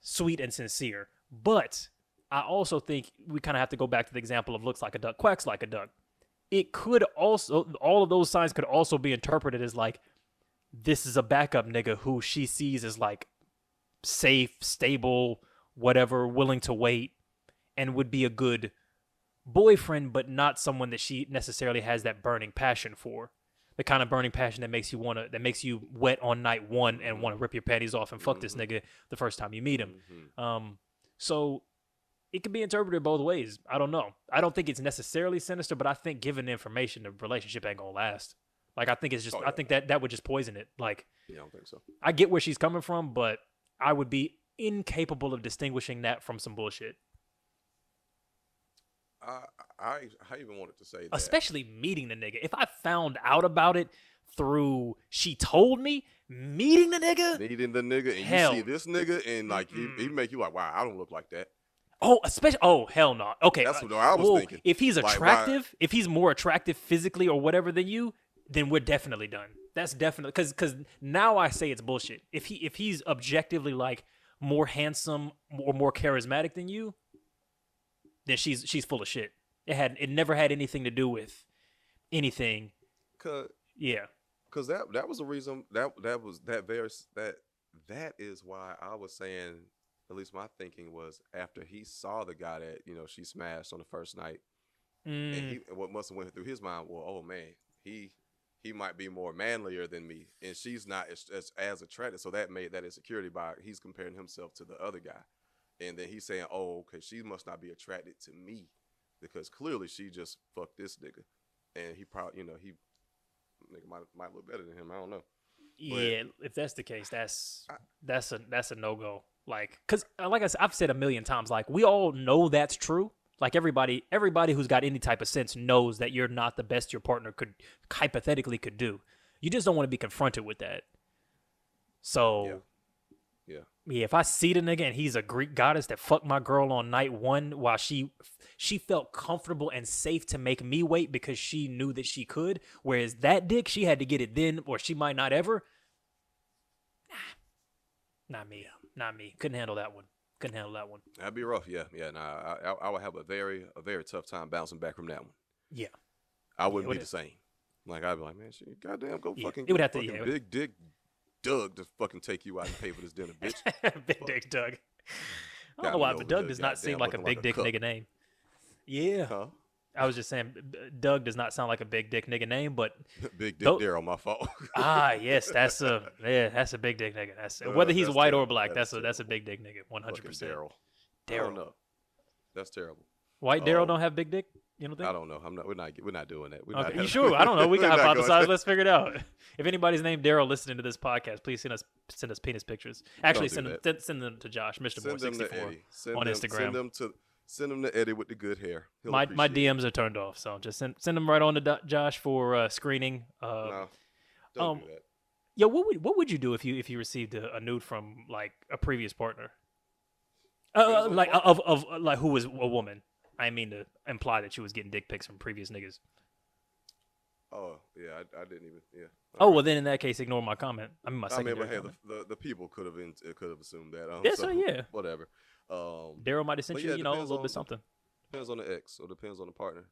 sweet and sincere. But I also think we kind of have to go back to the example of looks like a duck, quacks like a duck. It could also all of those signs could also be interpreted as like this is a backup nigga who she sees as like safe, stable, whatever, willing to wait and would be a good boyfriend, but not someone that she necessarily has that burning passion for. The kind of burning passion that makes you wanna that makes you wet on night one and want to rip your panties off and fuck this nigga the first time you meet him. Mhm. Um, so it can be interpreted both ways. I don't know. I don't think it's necessarily sinister, but I think given the information, the relationship ain't gonna last. Like I think it's just Oh, I think that that would just poison it. Like Yeah, I don't think so. I get where she's coming from, but I would be incapable of distinguishing that from some bullshit. I I I even wanted to say that. Especially meeting the nigga. If I found out about it through she told me, meeting the nigga, meeting the nigga and Hell. you see this nigga and like he, make you like, wow, I don't look like that. oh, especially oh hell no. Okay, That's uh, what I was whoa, thinking. If he's Like, attractive, if he's more attractive physically or whatever than you, then we're definitely done. That's definitely because because now I say it's bullshit. If he if he's objectively like more handsome or more charismatic than you, then she's she's full of shit. It had it never had anything to do with anything. Cause Yeah. Cause that that was the reason that that was that very that that is why I was saying at least my thinking was after he saw the guy that you know she smashed on the first night and Mm, he what must have went through his mind well oh man he he might be more manlier than me and she's not as, as, as attracted so that made that insecurity by he's comparing himself to the other guy and then he's saying oh okay she must not be attracted to me because clearly she just fucked this nigga and he probably you know he nigga might might look better than him I don't know yeah. If that's the case, that's I- that's a that's a no go. Like, cause uh, like I said, I've said a million times, like we all know that's true. Like everybody, everybody who's got any type of sense knows that you're not the best your partner could hypothetically could do. You just don't want to be confronted with that. So, Yeah. yeah, if I see the nigga and he's a Greek goddess that fucked my girl on night one while she she felt comfortable and safe to make me wait because she knew that she could, whereas that dick she had to get it then or she might not ever. Nah, not me, not me. Couldn't handle that one. Couldn't handle that one. That'd be rough. Yeah, yeah. Nah, I, I, I would have a very, a very tough time bouncing back from that one. Yeah. I wouldn't would be the same. Like I'd be like, man, shit, goddamn, go Yeah, fucking. it would have to- yeah, big dick, Doug to fucking take you out and pay for this dinner, bitch. big Dick Doug. I don't know why, but Doug does not seem like a big dick nigga name. Yeah, Huh? I was just saying, Doug does not sound like a big dick nigga name, but big dick Daryl, my fault. ah, yes, that's a yeah, that's a big dick nigga. That's Uh, whether he's that's white or black. That That's is a that's a big dick nigga, one hundred percent. Daryl. Daryl. That's terrible. White Daryl Um, don't have big dick. You don't think? I don't know. I'm not. We're not. We're not doing that. We're Okay, not you sure? I don't know. We can We're not going- hypothesize. Let's figure it out. If anybody's named Daryl listening to this podcast, please send us send us penis pictures. Actually, send them, send, send them to Josh, Mr. Moore them sixty four. On them, Instagram. Send them to. Send them to Eddie with the good hair. He'll My my appreciate it. DMs are turned off, so just send send them right on to Do- Josh for uh, screening. Uh, No, don't um, do that. Yo, what would what would you do if you if you received a, a nude from like a previous partner? Uh, like partner. of of like who was a woman? I mean to imply that you was getting dick pics from previous niggas. Oh yeah, I, I didn't even. Yeah. Oh Alright. well, then in that case, ignore my comment. I mean my I mean, but hey, the, the, the people could have could have assumed that. Um, Yeah, so, so yeah. whatever. Um, Daryl might have sent you, yeah, you know, a little on bit something. depends on the ex, or depends on the partner.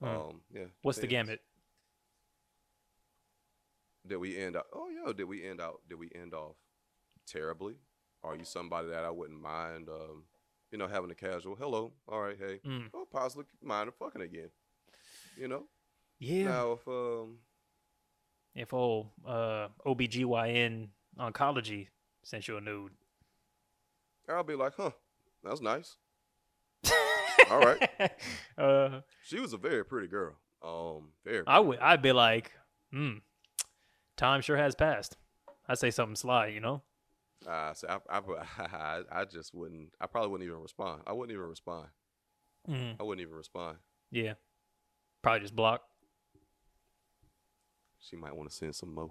Hmm. Um, yeah. What's the gamut? Did we end out? Oh yeah, did we end out? Did we end off terribly? Are you somebody that I wouldn't mind? Um, you know, having a casual hello, all right, hey, Mm. oh, possibly mind fucking again. You know. Yeah. Now if um, If old uh, OBGYN oncology sent you a nude. I'll be like, huh, that's nice. All right. uh, She was a very pretty girl. Um, very. I would. I'd be like, hmm. Time sure has passed. I'd say something sly, you know. Uh, so I, I, I, just wouldn't. I probably wouldn't even respond. I wouldn't even respond. Mm, I wouldn't even respond. yeah. Probably just block. She might want to send some more.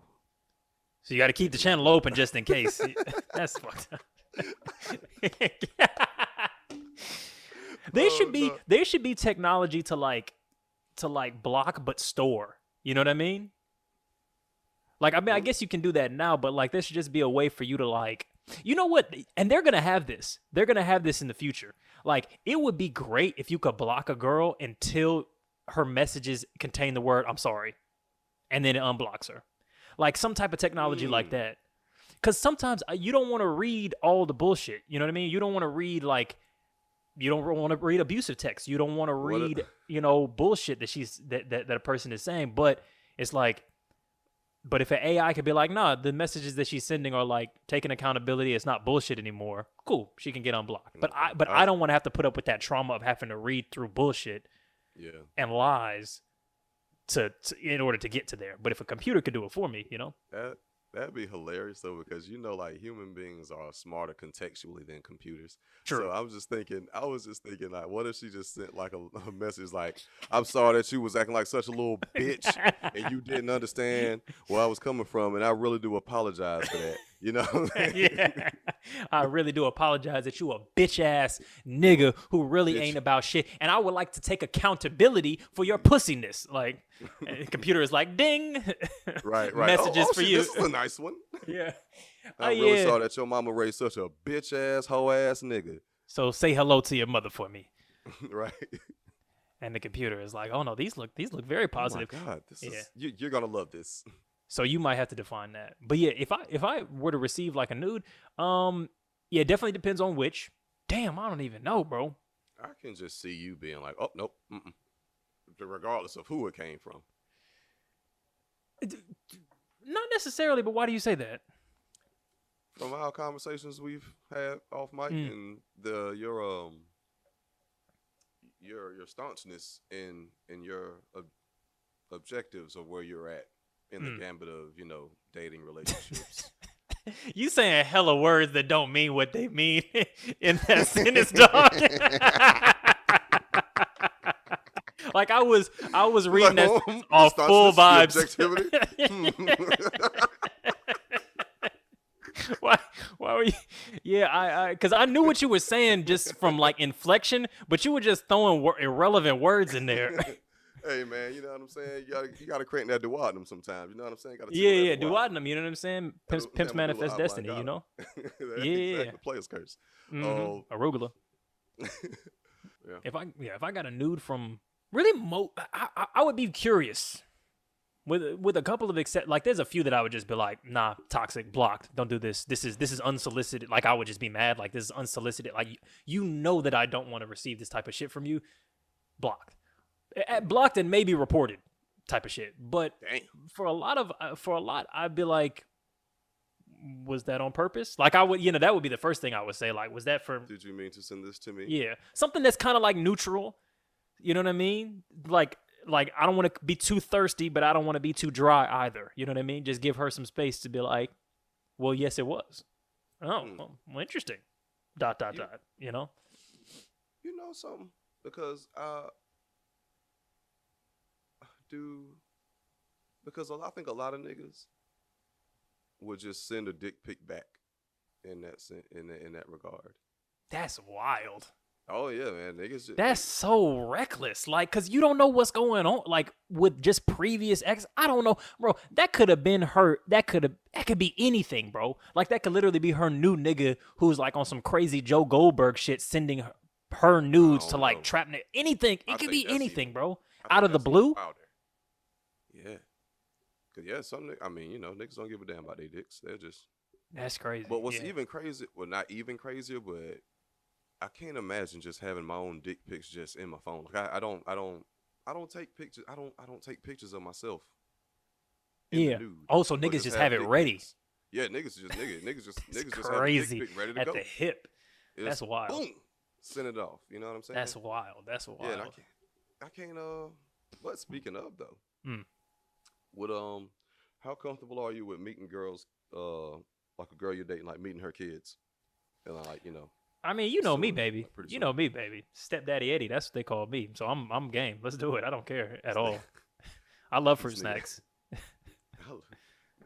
So you got to keep the channel open just in case. That's fucked up. there Oh, should be no. there should be technology to like to like block but store. You know what I mean? Like I mean I guess you can do that now, but like there should just be a way for you to like you know what? And they're gonna have this. They're gonna have this in the future. Like it would be great if you could block a girl until her messages contain the word "I'm sorry," and then it unblocks her. Like some type of technology like that. Because sometimes uh, you don't want to read all the bullshit. You know what I mean? You don't want to read like you don't want to read abusive text. You don't want to What a- read you know bullshit that she's that, that that a person is saying. But it's like, but if an AI could be like, nah, the messages that she's sending are like taking accountability. It's not bullshit anymore. Cool, she can get unblocked. But I but I I- don't want to have to put up with that trauma of having to read through bullshit Yeah. and lies to, to in order to get to there. But if a computer could do it for me, you know, That that'd be hilarious though, because you know, like human beings are smarter contextually than computers. True. So I was just thinking, I was just thinking, like, what if she just sent like a, a message like, "I'm sorry that you was acting like such a little bitch and you didn't understand where I was coming from, and I really do apologize for that." You know? yeah. I really do apologize that you a bitch ass nigga who really Bitch. ain't about shit. And I would like to take accountability for your pussiness. Like, the eh, computer is like, ding. right, right. Oh, Messages oh, for shit, you. This is a nice one. yeah. I Oh, really yeah. saw that your mama raised such a bitch ass, hoe ass nigga. So say hello to your mother for me. right. And the computer is like, oh no, these look these look very positive. Oh my god, this Yeah. is you, you're gonna love this. So you might have to define that. But yeah, if I if I were to receive like a nude, um, yeah, it definitely depends on which. Damn, I don't even know, bro. I can just see you being like, oh nope, mm-mm. regardless of who it came from. Not necessarily, but why do you say that? From our conversations we've had off mic Mm. and the your um your your staunchness in in your ob- objectives of where you're at in the Mm. gambit of you know dating relationships. You saying hella words that don't mean what they mean in that sentence, dog. like I was, I was reading that Like, sentence the off full vibes. why? Why were you? Yeah, I, I, because I knew what you were saying just from like inflection, but you were just throwing wor- irrelevant words in there. Hey man, you know what I'm saying? You gotta you gotta crank that duodenum sometimes. You know what I'm saying? Yeah, yeah, duodenum. You know what I'm saying? Pimps, pimps yeah, I'm a little manifest destiny. You know? That's Yeah. exactly. Player's curse. Mhm. Oh. Arugula. Yeah. If I yeah, if I got a nude from really mo, I, I, I would be curious. With with a couple of except like there's a few that I would just be like, nah, toxic, blocked. Don't do this. This is this is unsolicited. Like I would just be mad. Like this is unsolicited. Like you, you know that I don't want to receive this type of shit from you. Blocked, blocked and maybe reported type of shit. But Damn. for a lot of uh, for a lot, I'd be like, was that on purpose? Like I would, you know, that would be the first thing I would say. Like, was that for Did you mean to send this to me? yeah, something that's kind of like neutral. You know what I mean? Like, like I don't want to be too thirsty, but I don't want to be too dry either. You know what I mean? Just give her some space to be like, well, yes, it was. Oh, Hmm. well, well, interesting. Dot dot You- dot. You know? You know something? Because uh do because I think a lot of niggas would just send a dick pic back in that sen- in that, in that regard. That's wild. Oh yeah, man. Niggas just, That's so reckless. Like, cause you don't know what's going on. Like with just previous ex, I don't know, bro. That could have been her. That could have. That could be anything, bro. Like that could literally be her new nigga who's like on some crazy Joe Goldberg shit, sending her, her nudes to like know. trap. Anything. It I could be anything, even- bro. I Out of the blue. wilder. Yeah. Cause yeah, some ni- I mean, you know, niggas don't give a damn about their dicks. They're just That's crazy. But what's yeah. even crazy, well, not even crazier, but I can't imagine just having my own dick pics just in my phone. Like I, I don't, I don't, I don't take pictures. I don't, I don't take pictures of myself. in Yeah. nude, Oh, so niggas just have it ready. pics. Yeah, niggas just niggas, niggas just niggas just have crazy. dick pic ready to At go. the hip. It's that's wild. Boom, send it off. You know what I'm saying? That's wild. That's wild. yeah. And I can't, I can't. Uh, but speaking of though, Mm. Would um, how comfortable are you with meeting girls? Uh, like a girl you're dating, like meeting her kids, and like you know. I mean, you know me, baby. like, You know me, baby. Stepdaddy Eddie. That's what they call me. So I'm I'm game. Let's do it. I don't care at all. I love fruit snacks.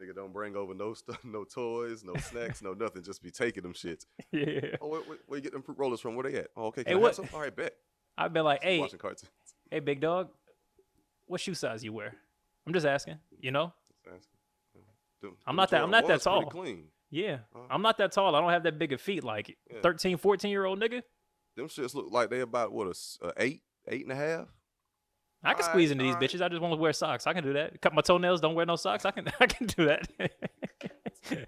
Nigga don't bring over no stuff, no toys, no snacks, no nothing. Just be taking them shits. Yeah. Oh, where, where, where you get them fruit rollers from? Where they at? Oh, okay. Can Hey, I what-? All right, bet. I've been like, Just hey, watching cartoons. hey, big dog, what shoe size you wear? I'm just asking. You know? I'm not that- I'm not that tall. Clean. Yeah. Uh. I'm not that tall. I don't have that big of feet like Yeah. 13, 14 year old nigga. Them shits look like they about what a eight, eight and a half. I can Alright, squeeze into these alright. bitches. I just want to wear socks. I can do that. Cut my toenails. Don't wear no socks. I can. I can do that.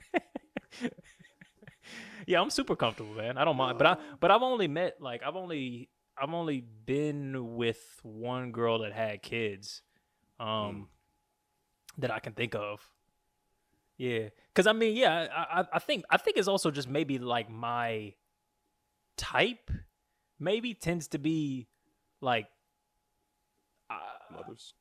yeah, I'm super comfortable, man. I don't mind. But I. But I've only met like I've only I've only been with one girl that had kids, um, that I can think of. Yeah, because I mean, yeah, I, I think I think it's also just maybe like my type, maybe tends to be like uh, Mothers.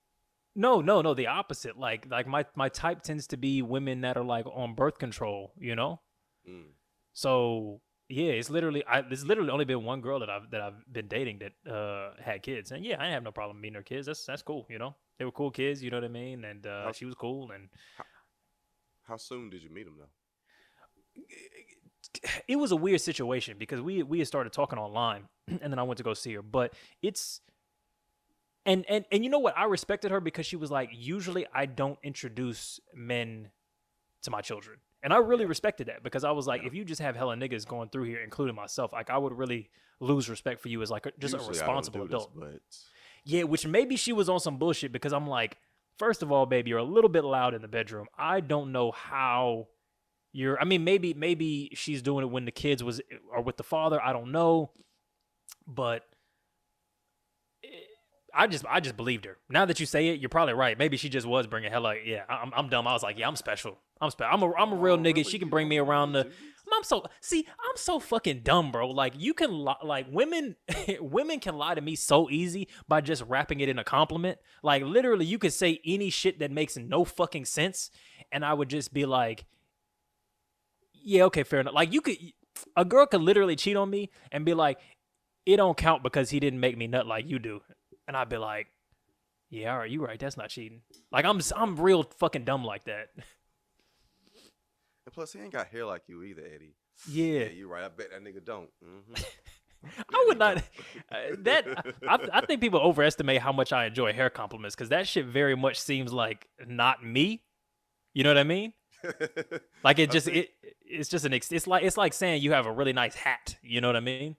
no, no, no. The opposite. Like, like my my type tends to be women that are like on birth control. You know. Mm. So yeah, it's literally. I there's literally only been one girl that I've that I've been dating that uh had kids, and yeah, I didn't have no problem meeting her kids. That's that's cool. You know, they were cool kids. You know what I mean? And uh, How's- she was cool, and How soon did you meet them though? it was a weird situation because we we had started talking online and then I went to go see her. But it's and and and you know what? I respected her because she was like, usually I don't introduce men to my children. And I really respected that because I was like, if you just have hella niggas going through here, including myself, like I would really lose respect for you as like a, just Usually a responsible do this, adult. but Yeah, which maybe she was on some bullshit because I'm like, first of all, baby, you're a little bit loud in the bedroom. I don't know how you're. I mean, maybe maybe she's doing it when the kids was or with the father. I don't know, but I just I just believed her. Now that you say it, you're probably right. Maybe she just was bringing hella. Yeah, I'm I'm dumb. I was like, yeah, I'm special. I'm special. I'm a I'm a real Oh, nigga. really? She can bring me around the. really do this? I'm so see. I'm so fucking dumb, bro. Like you can li- like women, women can lie to me so easy by just wrapping it in a compliment. Like literally, you could say any shit that makes no fucking sense, and I would just be like, "Yeah, okay, fair enough." Like you could, a girl could literally cheat on me and be like, "It don't count because he didn't make me nut like you do," and I'd be like, "Yeah, all right, you right. That's not cheating." Like I'm, I'm real fucking dumb like that. Plus, he ain't got hair like you either, Eddie. Yeah. Yeah, you're right. I bet that nigga don't. Mhm. I would not. Uh, that I, I think people overestimate how much I enjoy hair compliments because that shit very much seems like not me. You know what I mean? Like it just think- it it's just an ex- it's like it's like saying you have a really nice hat. You know what I mean?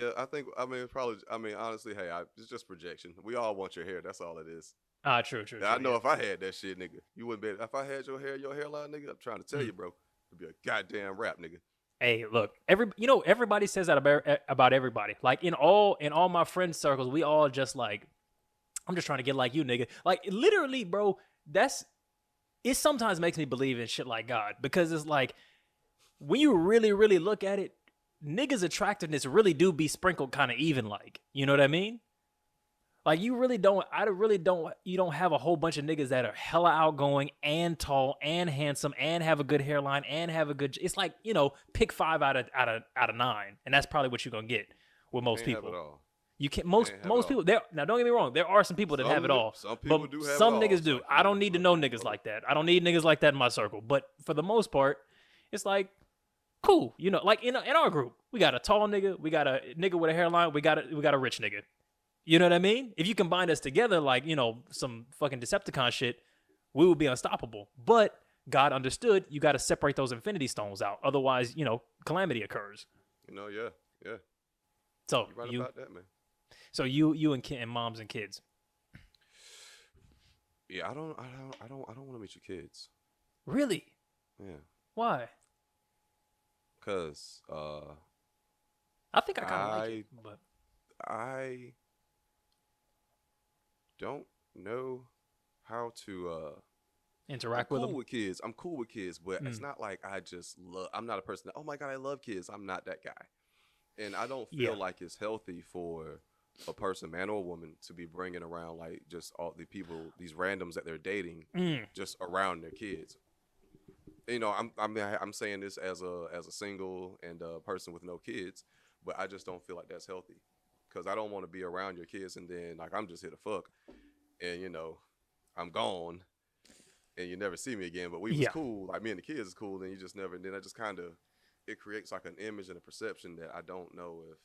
Yeah, I think. I mean, it's probably. I mean, honestly, hey, I, it's just projection. We all want your hair. That's all it is. Ah, true, true. I true, know yeah. if I had that shit, nigga, you wouldn't be. If I had your hair, your hairline, nigga, I'm trying to tell Mm. you, bro, it'd be a goddamn rap, nigga. Hey, look, every you know everybody says that about e, about everybody. Like in all in all my friend circles, we all just like, I'm just trying to get like you, nigga. Like literally, bro. That's it. Sometimes makes me believe in shit like God because it's like when you really really look at it, niggas' attractiveness really do be sprinkled kind of even. Like you know what I mean? Like you really don't. I really don't. You don't have a whole bunch of niggas that are hella outgoing and tall and handsome and have a good hairline and have a good. It's like you know, pick five out of out of out of nine, and that's probably what you're gonna get with most people. it all. You can't. Most most people. There now, don't get me wrong. There are some people that Some have it all. some people but do have it some all. niggas It's do. like, I don't need to know niggas like that. I don't need niggas like that in my circle. But for the most part, it's like cool. You know, like in in our group, we got a tall nigga, we got a nigga with a hairline, we got a we got a rich nigga. You know what I mean? If you combine us together, like you know, some fucking Decepticon shit, we would be unstoppable. But God understood you got to separate those Infinity Stones out, otherwise, you know, calamity occurs. You know, yeah, yeah. So You're right you, about that, man. so you, you and, ki- and moms and kids. Yeah, I don't, I don't, I don't, I don't want to meet your kids. Really? Yeah, Why? cause uh, I think I kind of like I- it, but I don't know how to uh interact I'm with cool them. with kids. I'm cool with kids, but it's Mm. not like I just love. I'm not a person that. Oh my god, I love kids. I'm not that guy, and I don't Yeah. feel like it's healthy for a person, man or woman, to be bringing around like just all the people, these randoms that they're dating, Mm, just around their kids. You know, I'm I'm I'm saying this as a as a single and a person with no kids, but I just don't feel like that's healthy because I don't want to be around your kids and then like I'm just here to fuck, and you know, I'm gone. and you never see me again. But we was Yeah. cool, like me and the kids is cool, and you just never. Then I just kind of it creates like an image and a perception that I don't know if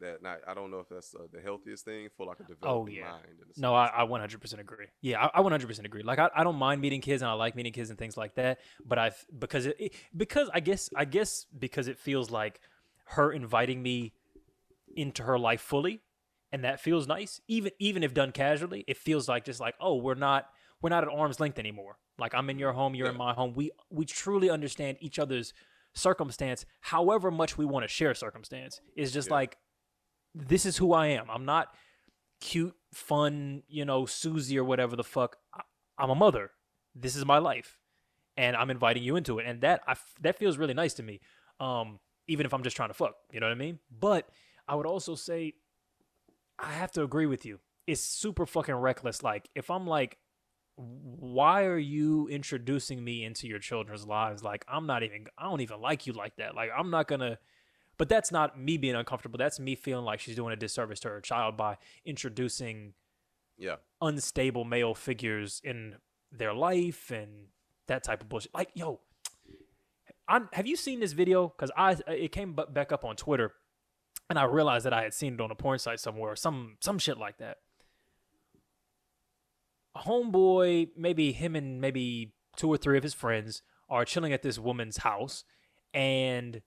that not I don't know if that's uh, the healthiest thing for like a developing Oh, yeah. mind. in No, I. I 100% agree. Yeah, I, I 100% agree. Like, I, I don't mind meeting kids and I like meeting kids and things like that. But I, because it, it, because I guess, I guess because it feels like her inviting me into her life fully, and that feels nice. Even, even if done casually, it feels like just like, oh, we're not, we're not at arm's length anymore. Like I'm in your home, you're in my home. We, we truly understand each other's circumstance, however much we want to share circumstance. Is just Yeah. like, this is who I am. I'm not cute, fun, you know, Susie or whatever the fuck. I, I'm a mother. This is my life, and I'm inviting you into it, and that I that feels really nice to me. Um, even if I'm just trying to fuck, you know what I mean? But I would also say, I have to agree with you. It's super fucking reckless. Like if I'm like, why are you introducing me into your children's lives? Like I'm not even. I don't even like you like that. Like I'm not gonna. But that's not me being uncomfortable. That's me feeling like she's doing a disservice to her child by introducing yeah, unstable male figures in their life and that type of bullshit. Like, yo, I'm, have you seen this video? Because I it came back up on Twitter, and I realized that I had seen it on a porn site somewhere, or some some shit like that. A homeboy, maybe him and maybe two or three of his friends are chilling at this woman's house, and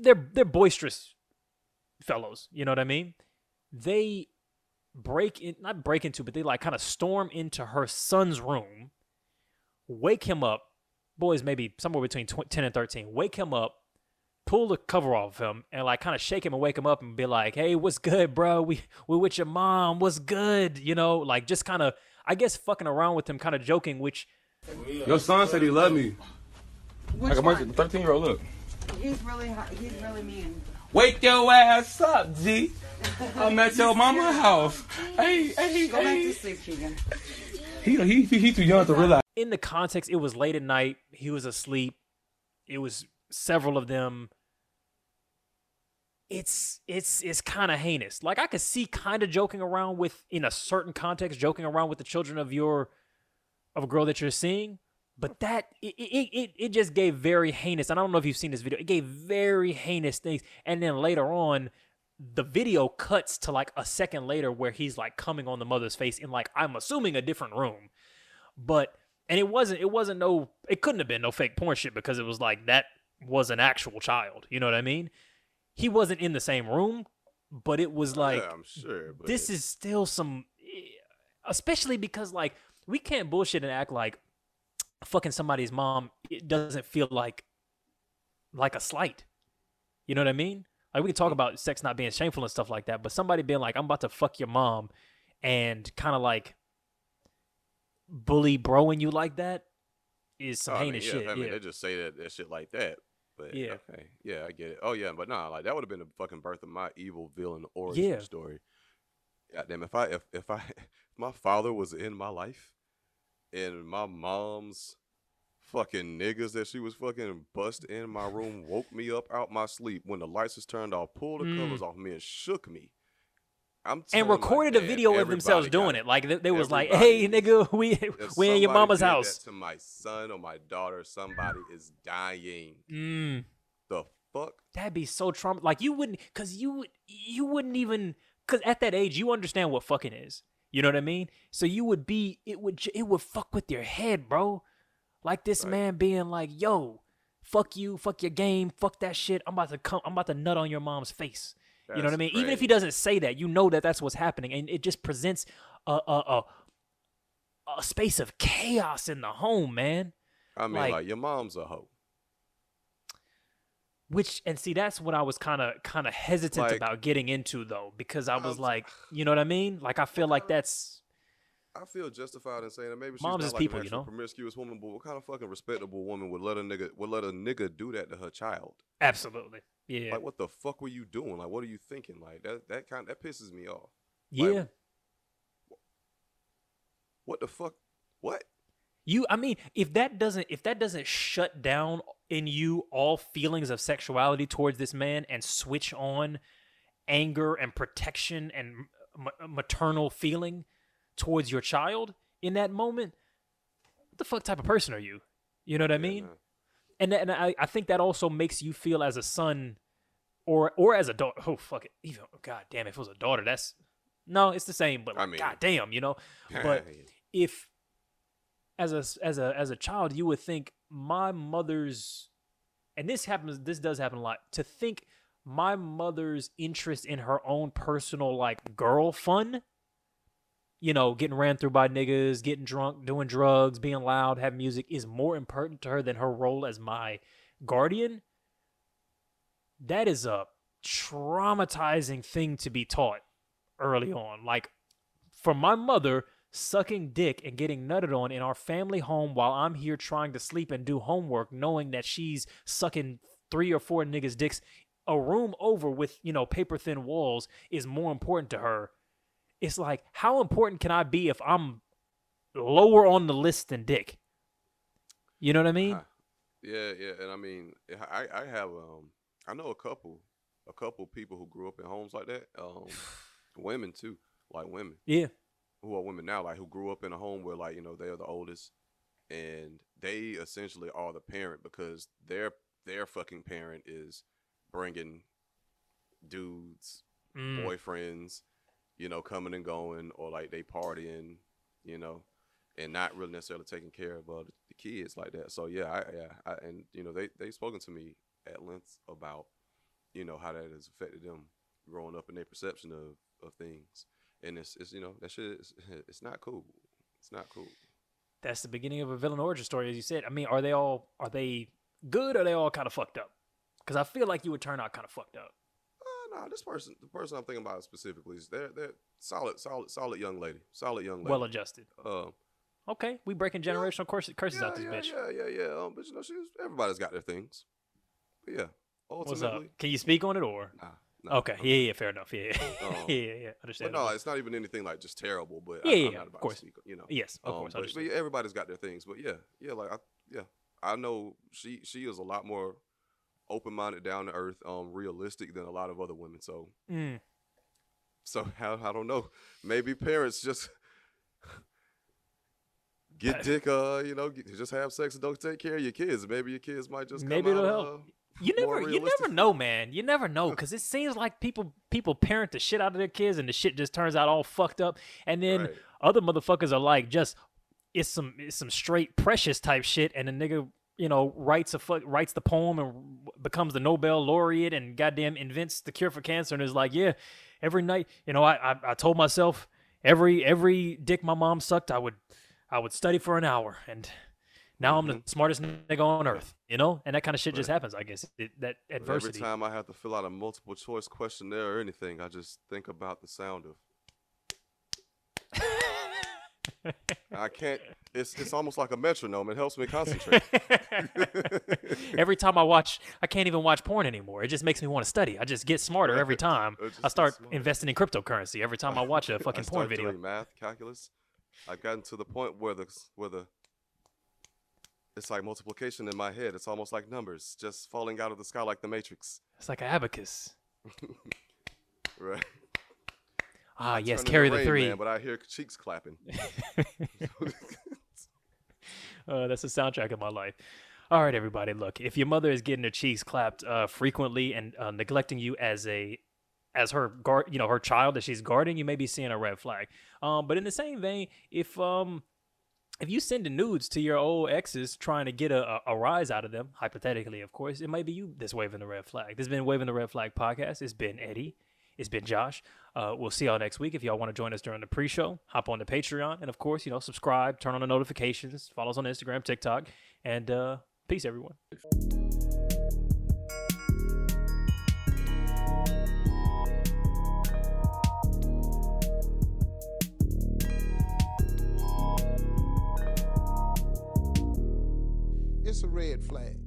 they're they're boisterous fellows. You know what I mean? They break in, not break into, but they like kind of storm into her son's room, wake him up. Boys, maybe somewhere between tw- 10 and 13. Wake him up, pull the cover off him, and like kind of shake him and wake him up and be like, hey, what's good, bro? We, we with your mom. What's good? You know, like just kind of, I guess, fucking around with him, kind of joking, which Your son said he loved me. Which Like a one? 13 year old, look. He's really. He's really mean. Wake your ass up, G. I'm at your mama house. Hey, hey, Go back to sleep, Keegan. He, he, he, he too young to realize. in the context, it was late at night. He was asleep. It was several of them. It's it's it's kind of heinous. Like I could see kind of joking around with in a certain context, joking around with the children of your of a girl that you're seeing. But that it it, it it just gave very heinous. And I don't know if you've seen this video. It gave very heinous things. And then later on, the video cuts to like a second later where he's like coming on the mother's face in like I'm assuming a different room but and it wasn't it wasn't no it couldn't have been no fake porn shit because it was like that was an actual child you know what i mean he wasn't in the same room but it was like yeah, I'm sure. But this is still some eh, especially because like we can't bullshit and act like fucking somebody's mom it doesn't feel like like a slight you know what i mean like we can talk mm. about sex not being shameful and stuff like that but somebody being like i'm about to fuck your mom and kind of like bully broing you like that is some Oh, I mean, yeah, shit I mean, yeah they just say that, that shit like that. But Yeah. okay, yeah, I get it. Oh yeah, but nah, like that would have been the fucking birth of my evil villain origin Yeah. story. Goddamn, if I if if I if my father was in my life, and my mom's fucking niggas that she was fucking bust in my room woke me up out my sleep when the lights was turned off, pulled the Mm. covers off me and shook me. And recorded a video of themselves doing it. Like they, they was like, "Hey, nigga, we we in your mama's house." to my son or my daughter, somebody is dying. Mm, The fuck? that'd be so trauma. Like you wouldn't, cause you would, you wouldn't even, cause at that age you understand what fucking is. You know what I mean? So you would be, it would, it would fuck with your head, bro. Like this Right. man being like, "Yo, fuck you, fuck your game, fuck that shit. I'm about to come, I'm about to nut on your mom's face." You know what I That's mean? Even if he doesn't say that, you know that that's what's happening, and it just presents a a a, a space of chaos in the home, man. I mean, Like- like, your mom's a hoe. Which and see, that's what I was kind of kind of hesitant Like- about getting into though, because I was Um, like, you know what I mean? Like I feel like that's I feel justified in saying that maybe she's Moms not like people, an you know? promiscuous woman, but what kind of fucking respectable woman would let a nigga would let a nigga do that to her child? absolutely, yeah, Like, what the fuck were you doing? Like, what are you thinking? Like that that kind that pisses me off. yeah. What the fuck? What? You, I mean, if that doesn't if that doesn't shut down in you all feelings of sexuality towards this man and switch on anger and protection and ma- maternal feeling towards your child, in that moment, what the fuck type of person are you? You know what I mean? man. and and I, I think that also makes you feel as a son or or as a daughter oh fuck it even oh, god damn if it was a daughter that's no it's the same but I mean- god damn you know but if as a as a as a child you would think my mother's and this happens this does happen a lot to think my mother's interest in her own personal like girl fun you know getting ran through by niggas getting drunk doing drugs being loud having music is more important to her than her role as my guardian that is a traumatizing thing to be taught early on like for my mother sucking dick and getting nutted on in our family home while I'm here trying to sleep and do homework, knowing that she's sucking three or four niggas' dicks a room over with, you know, paper thin walls is more important to her. It's like, how important can I be if I'm lower on the list than dick? You know what I mean? Yeah, yeah, and I mean, I I have um I know a couple a couple people who grew up in homes like that. Um, women too, like women Yeah. who are women now, like who grew up in a home where like you know they are the oldest, and they essentially are the parent because their their fucking parent is bringing dudes, Mm. boyfriends, you know, coming and going, or like they partying, you know, and not really necessarily taking care of uh, the kids like that. So yeah, I, yeah, I, and you know they they've spoken to me at length about you know how that has affected them growing up and their perception of of things, and it's it's you know that shit is, it's not cool. It's not cool. That's the beginning of a villain origin story, as you said. I mean, are they all are they good or are they all kind of fucked up? Because I feel like you would turn out kind of fucked up. No, this person, the person I'm thinking about specifically is they're they're solid, solid, solid young lady, solid young lady. Well adjusted. um, Okay, we breaking generational curses, curses yeah, out this yeah, bitch. yeah, yeah, yeah. Um, but you know, she's everybody's got their things. But yeah, What's up? Can you speak on it or? Nah, nah, Okay, I'm yeah, yeah, fair enough. Yeah, yeah, Um, yeah, yeah, yeah. Understand. no, it's not even anything like just terrible. But Yeah, I, yeah, I'm yeah, not of course. to speak. You know, yes, of Um, course. but, but everybody's got their things. But yeah, yeah, like I, yeah, I know she she is a lot more open minded, down to earth, um, realistic than a lot of other women. So Mm. so I, I don't know. Maybe parents just get dick. Uh, you know, get, just have sex and don't take care of your kids. Maybe your kids might just come Maybe it'll out, help. uh, You never, you never know, man. You never know because it seems like people, people parent the shit out of their kids, and the shit just turns out all fucked up. And then Right. other motherfuckers are like, just it's some, it's some straight precious type shit, and the nigga, you know, writes a writes the poem and becomes the Nobel laureate, and goddamn invents the cure for cancer, and is like, yeah, every night, you know, I, I, I told myself every, every dick my mom sucked, I would, I would study for an hour, and now I'm the mm-hmm. smartest nigga on earth, you know, and that kind of shit just happens, I guess. It, that adversity. Every time I have to fill out a multiple choice questionnaire or anything, I just think about the sound of. I can't. It's it's almost like a metronome. It helps me concentrate. every time I watch, I can't even watch porn anymore. It just makes me want to study. I just get smarter every time. I start investing in cryptocurrency every time I watch a fucking I porn start video. doing math, calculus. I've gotten to the point where the where the it's like multiplication in my head. It's almost like numbers just falling out of the sky like the Matrix. It's like an abacus. Right. Ah, yes, carry the Rain three. Man, but I hear cheeks clapping. Uh, that's the soundtrack of my life. All right, everybody. Look, if your mother is getting her cheeks clapped uh, frequently and uh, neglecting you as a as her guard, you know, her child that she's guarding, you may be seeing a red flag. Um, but in the same vein, if um if you send the nudes to your old exes trying to get a, a, a rise out of them, hypothetically, of course, it might be you that's waving the red flag. This has been Waving the Red Flag podcast. It's been Eddie. It's been Josh. Uh, we'll see y'all next week. If y'all want to join us during the pre-show, hop on the Patreon, and of course, you know, subscribe, turn on the notifications, follow us on Instagram, TikTok, and uh, peace, everyone. It's a red flag.